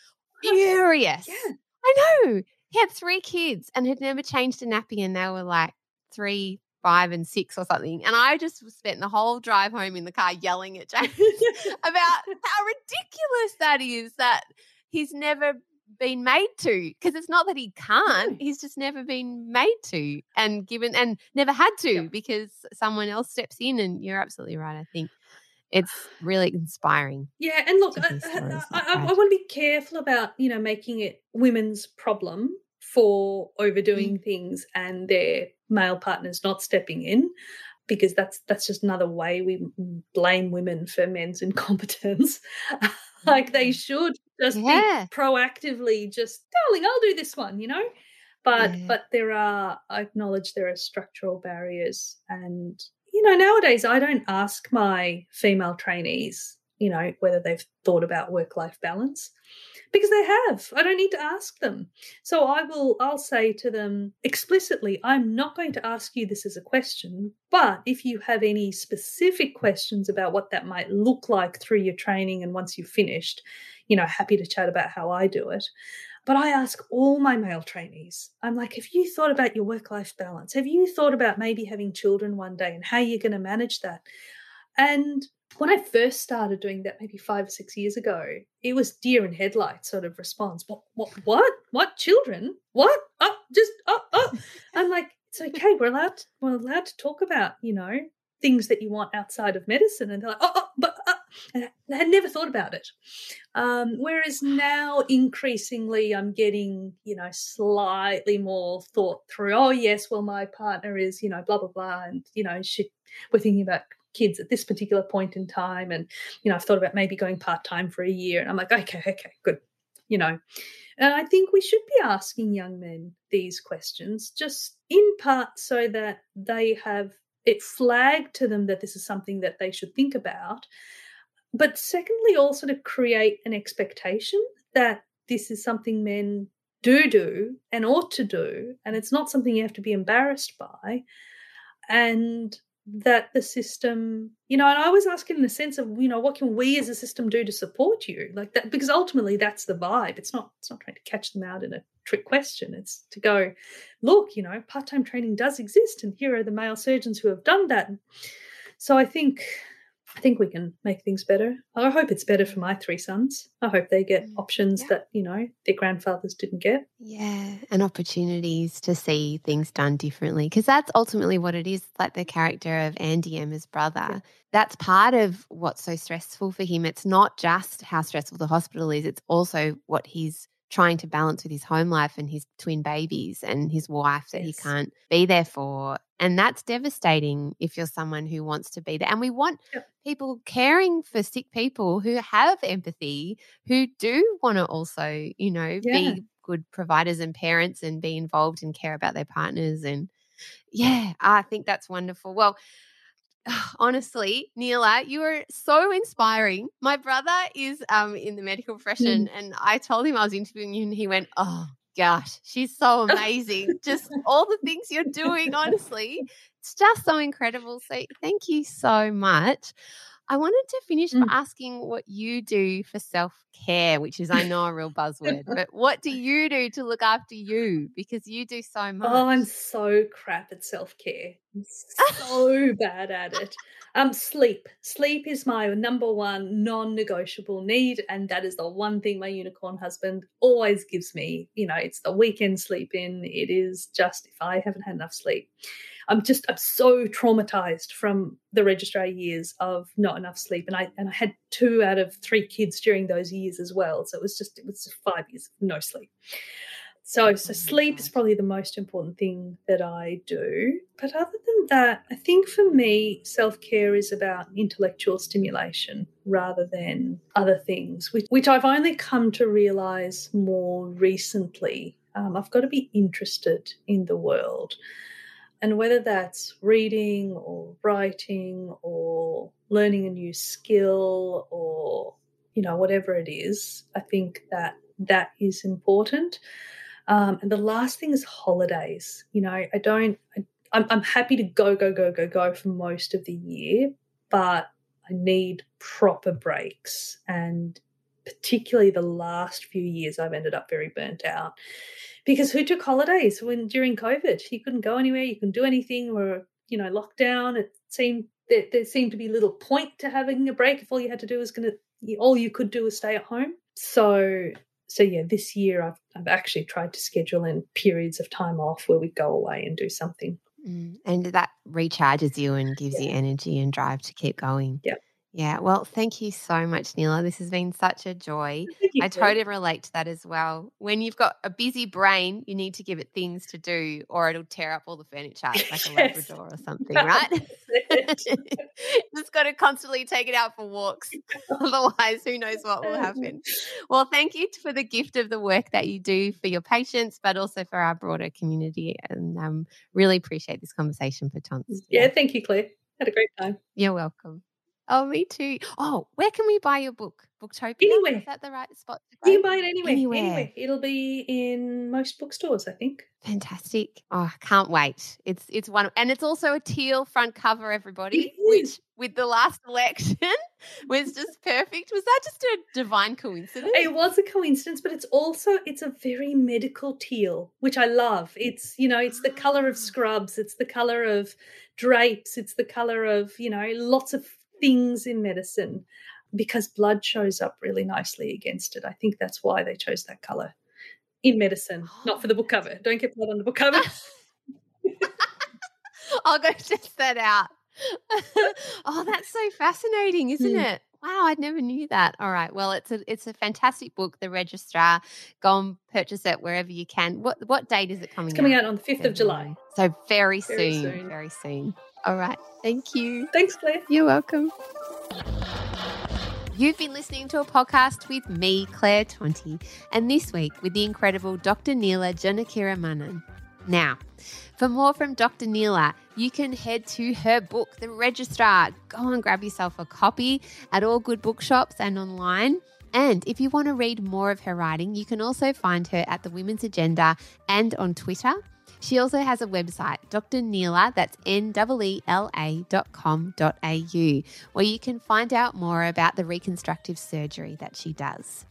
furious. Yeah. I know. He had three kids and had never changed a nappy and they were like three five and six or something. And I just spent the whole drive home in the car yelling at James about how ridiculous that is that he's never been made to because it's not that he can't he's just never been made to and given and never had to yep. because someone else steps in and you're absolutely right i think it's really inspiring yeah and look I, I, I, I, want to be careful about you know making it women's problem for overdoing mm. things and their male partners not stepping in because that's that's just another way we blame women for men's incompetence like they mm. should just yeah. be proactively just darling i'll do this one you know but yeah. but there are i acknowledge there are structural barriers and you know nowadays i don't ask my female trainees you know whether they've thought about work life balance because they have i don't need to ask them so i will i'll say to them explicitly i'm not going to ask you this as a question but if you have any specific questions about what that might look like through your training and once you've finished you know happy to chat about how i do it but I ask all my male trainees, I'm like, have you thought about your work life balance? Have you thought about maybe having children one day and how you're going to manage that? And when I first started doing that, maybe five or six years ago, it was deer in headlights sort of response. What? What? What? What? Children? What? Oh, just oh, oh. I'm like, it's okay. We're allowed. To, we're allowed to talk about, you know, things that you want outside of medicine. And they're like, oh, oh but uh, I had never thought about it. Um, whereas now, increasingly, I'm getting, you know, slightly more thought through. Oh, yes, well, my partner is, you know, blah blah blah, and you know, she, we're thinking about kids at this particular point in time and you know i've thought about maybe going part-time for a year and i'm like okay okay good you know? And i think we should be asking young men these questions just in part so that they have it flagged to them that this is something that they should think about but secondly also to create an expectation that this is something men do do and ought to do and it's not something you have to be embarrassed by. And that the system, you know, and I was asking in the sense of, you know, what can we as a system do to support you? Like that because ultimately that's the vibe. It's not it's not trying to catch them out in a trick question. It's to go, look, you know, part-time training does exist and here are the male surgeons who have done that. So I think I think we can make things better. I hope it's better for my three sons. I hope they get mm, options yeah. that, you know, their grandfathers didn't get. Yeah, and opportunities to see things done differently because that's ultimately what it is like the character of Andy, Emma's brother. Yeah. That's part of what's so stressful for him. It's not just how stressful the hospital is, it's also what he's trying to balance with his home life and his twin babies and his wife that yes. he can't be there for. And that's devastating if you're someone who wants to be there. And we want yep. people caring for sick people who have empathy, who do want to also, you know, yeah. be good providers and parents and be involved and care about their partners. And yeah, I think that's wonderful. Well, honestly, Neela, you are so inspiring. My brother is um in the medical profession, mm. and I told him I was interviewing you, and he went, "Oh gosh, she's so amazing! just all the things you're doing, honestly, it's just so incredible." So, thank you so much. I wanted to finish mm. by asking what you do for self care, which is, I know, a real buzzword, but what do you do to look after you? Because you do so much. Oh, I'm so crap at self care. so bad at it. Um, sleep. Sleep is my number one non-negotiable need, and that is the one thing my unicorn husband always gives me. You know, it's the weekend sleep in. It is just if I haven't had enough sleep. I'm just I'm so traumatized from the registrar years of not enough sleep, and I and I had two out of three kids during those years as well. So it was just it was just five years of no sleep. So so sleep is probably the most important thing that I do. But other than that, I think for me self care is about intellectual stimulation rather than other things, which, which I've only come to realize more recently. Um, I've got to be interested in the world. And whether that's reading or writing or learning a new skill or, you know, whatever it is, I think that that is important. Um, and the last thing is holidays. You know, I don't, I, I'm, I'm happy to go, go, go, go, go for most of the year, but I need proper breaks. And particularly the last few years, I've ended up very burnt out because who took holidays when during COVID? You couldn't go anywhere, you couldn't do anything, or you know lockdown, it seemed there, there seemed to be little point to having a break if all you had to do was to all you could do was stay at home. So so yeah, this year I've I've actually tried to schedule in periods of time off where we go away and do something. Mm, and that recharges you and gives yeah. you energy and drive to keep going. Yeah. Yeah, well, thank you so much, Neela. This has been such a joy. I totally relate to that as well. When you've got a busy brain, you need to give it things to do, or it'll tear up all the furniture like yes. a Labrador or something, right? Just got to constantly take it out for walks. Otherwise, who knows what will happen. Well, thank you for the gift of the work that you do for your patients, but also for our broader community. And um, really appreciate this conversation for Tons. Yeah, thank you, Claire. Had a great time. You're welcome. Oh, me too. Oh, where can we buy your book? Booktopia? Anywhere. Is that the right spot? You can buy it anywhere. anywhere. Anywhere. It'll be in most bookstores, I think. Fantastic. Oh, I can't wait. It's it's one and it's also a teal front cover, everybody, which with the last election was just perfect. Was that just a divine coincidence? It was a coincidence, but it's also it's a very medical teal, which I love. It's, you know, it's the color of ah. scrubs, it's the color of drapes, it's the color of, you know, lots of things in medicine because blood shows up really nicely against it. I think that's why they chose that color in medicine, not for the book cover. Don't get blood on the book cover. I'll go test that out. oh, that's so fascinating, isn't mm. it? Wow, I never knew that. All right. Well, it's a it's a fantastic book, The Registrar. Go and purchase it wherever you can. What what date is it coming it's coming out? out on the 5th of July. So very, very soon, soon. Very soon. All right. Thank you. Thanks, Claire. You're welcome. You've been listening to a podcast with me, Claire Tonti, and this week with the incredible Dr. Neela Janakiramanan. Now, for more from Dr. Neela, you can head to her book, The Registrar. Go and grab yourself a copy at all good bookshops and online. And if you want to read more of her writing, you can also find her at the Women's Agenda and on Twitter she also has a website, Dr. Neela, that's N-E-E-L-A dot com dot au, where you can find out more about the reconstructive surgery that she does.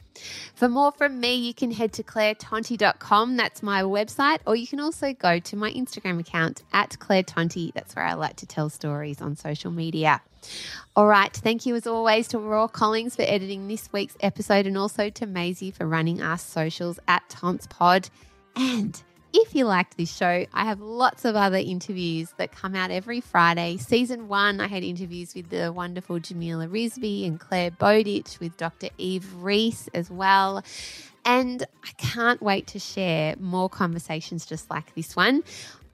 For more from me, you can head to clairetonti.com. That's my website. Or you can also go to my Instagram account at Claire Tonti. That's where I like to tell stories on social media. All right. Thank you as always to Raw Collings for editing this week's episode and also to Maisie for running our socials at TonsPod. And if you liked this show, I have lots of other interviews that come out every Friday. Season one, I had interviews with the wonderful Jamila Rizvi and Clare Bowditch, with Dr. Eve Reese as well. And I can't wait to share more conversations just like this one.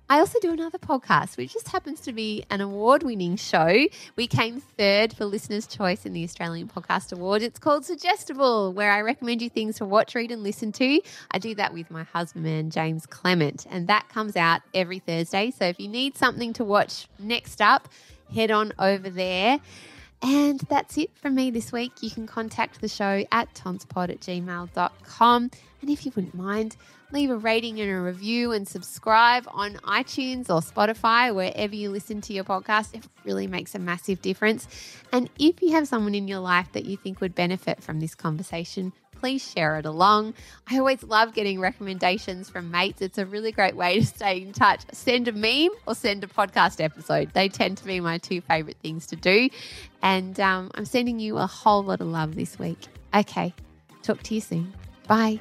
I also do another podcast, which just happens to be an award winning show. We came third for Listener's Choice in the Australian Podcast Award. It's called Suggestible, where I recommend you things to watch, read, and listen to. I do that with my husband, James Clement, and that comes out every Thursday. So if you need something to watch next up, head on over there. And that's it from me this week. You can contact the show at tonspod at gmail.com. And if you wouldn't mind, leave a rating and a review and subscribe on iTunes or Spotify, wherever you listen to your podcast. It really makes a massive difference. And if you have someone in your life that you think would benefit from this conversation, please share it along. I always love getting recommendations from mates. It's a really great way to stay in touch. Send a meme or send a podcast episode. They tend to be my two favorite things to do. And um, I'm sending you a whole lot of love this week. Okay, talk to you soon. Bye.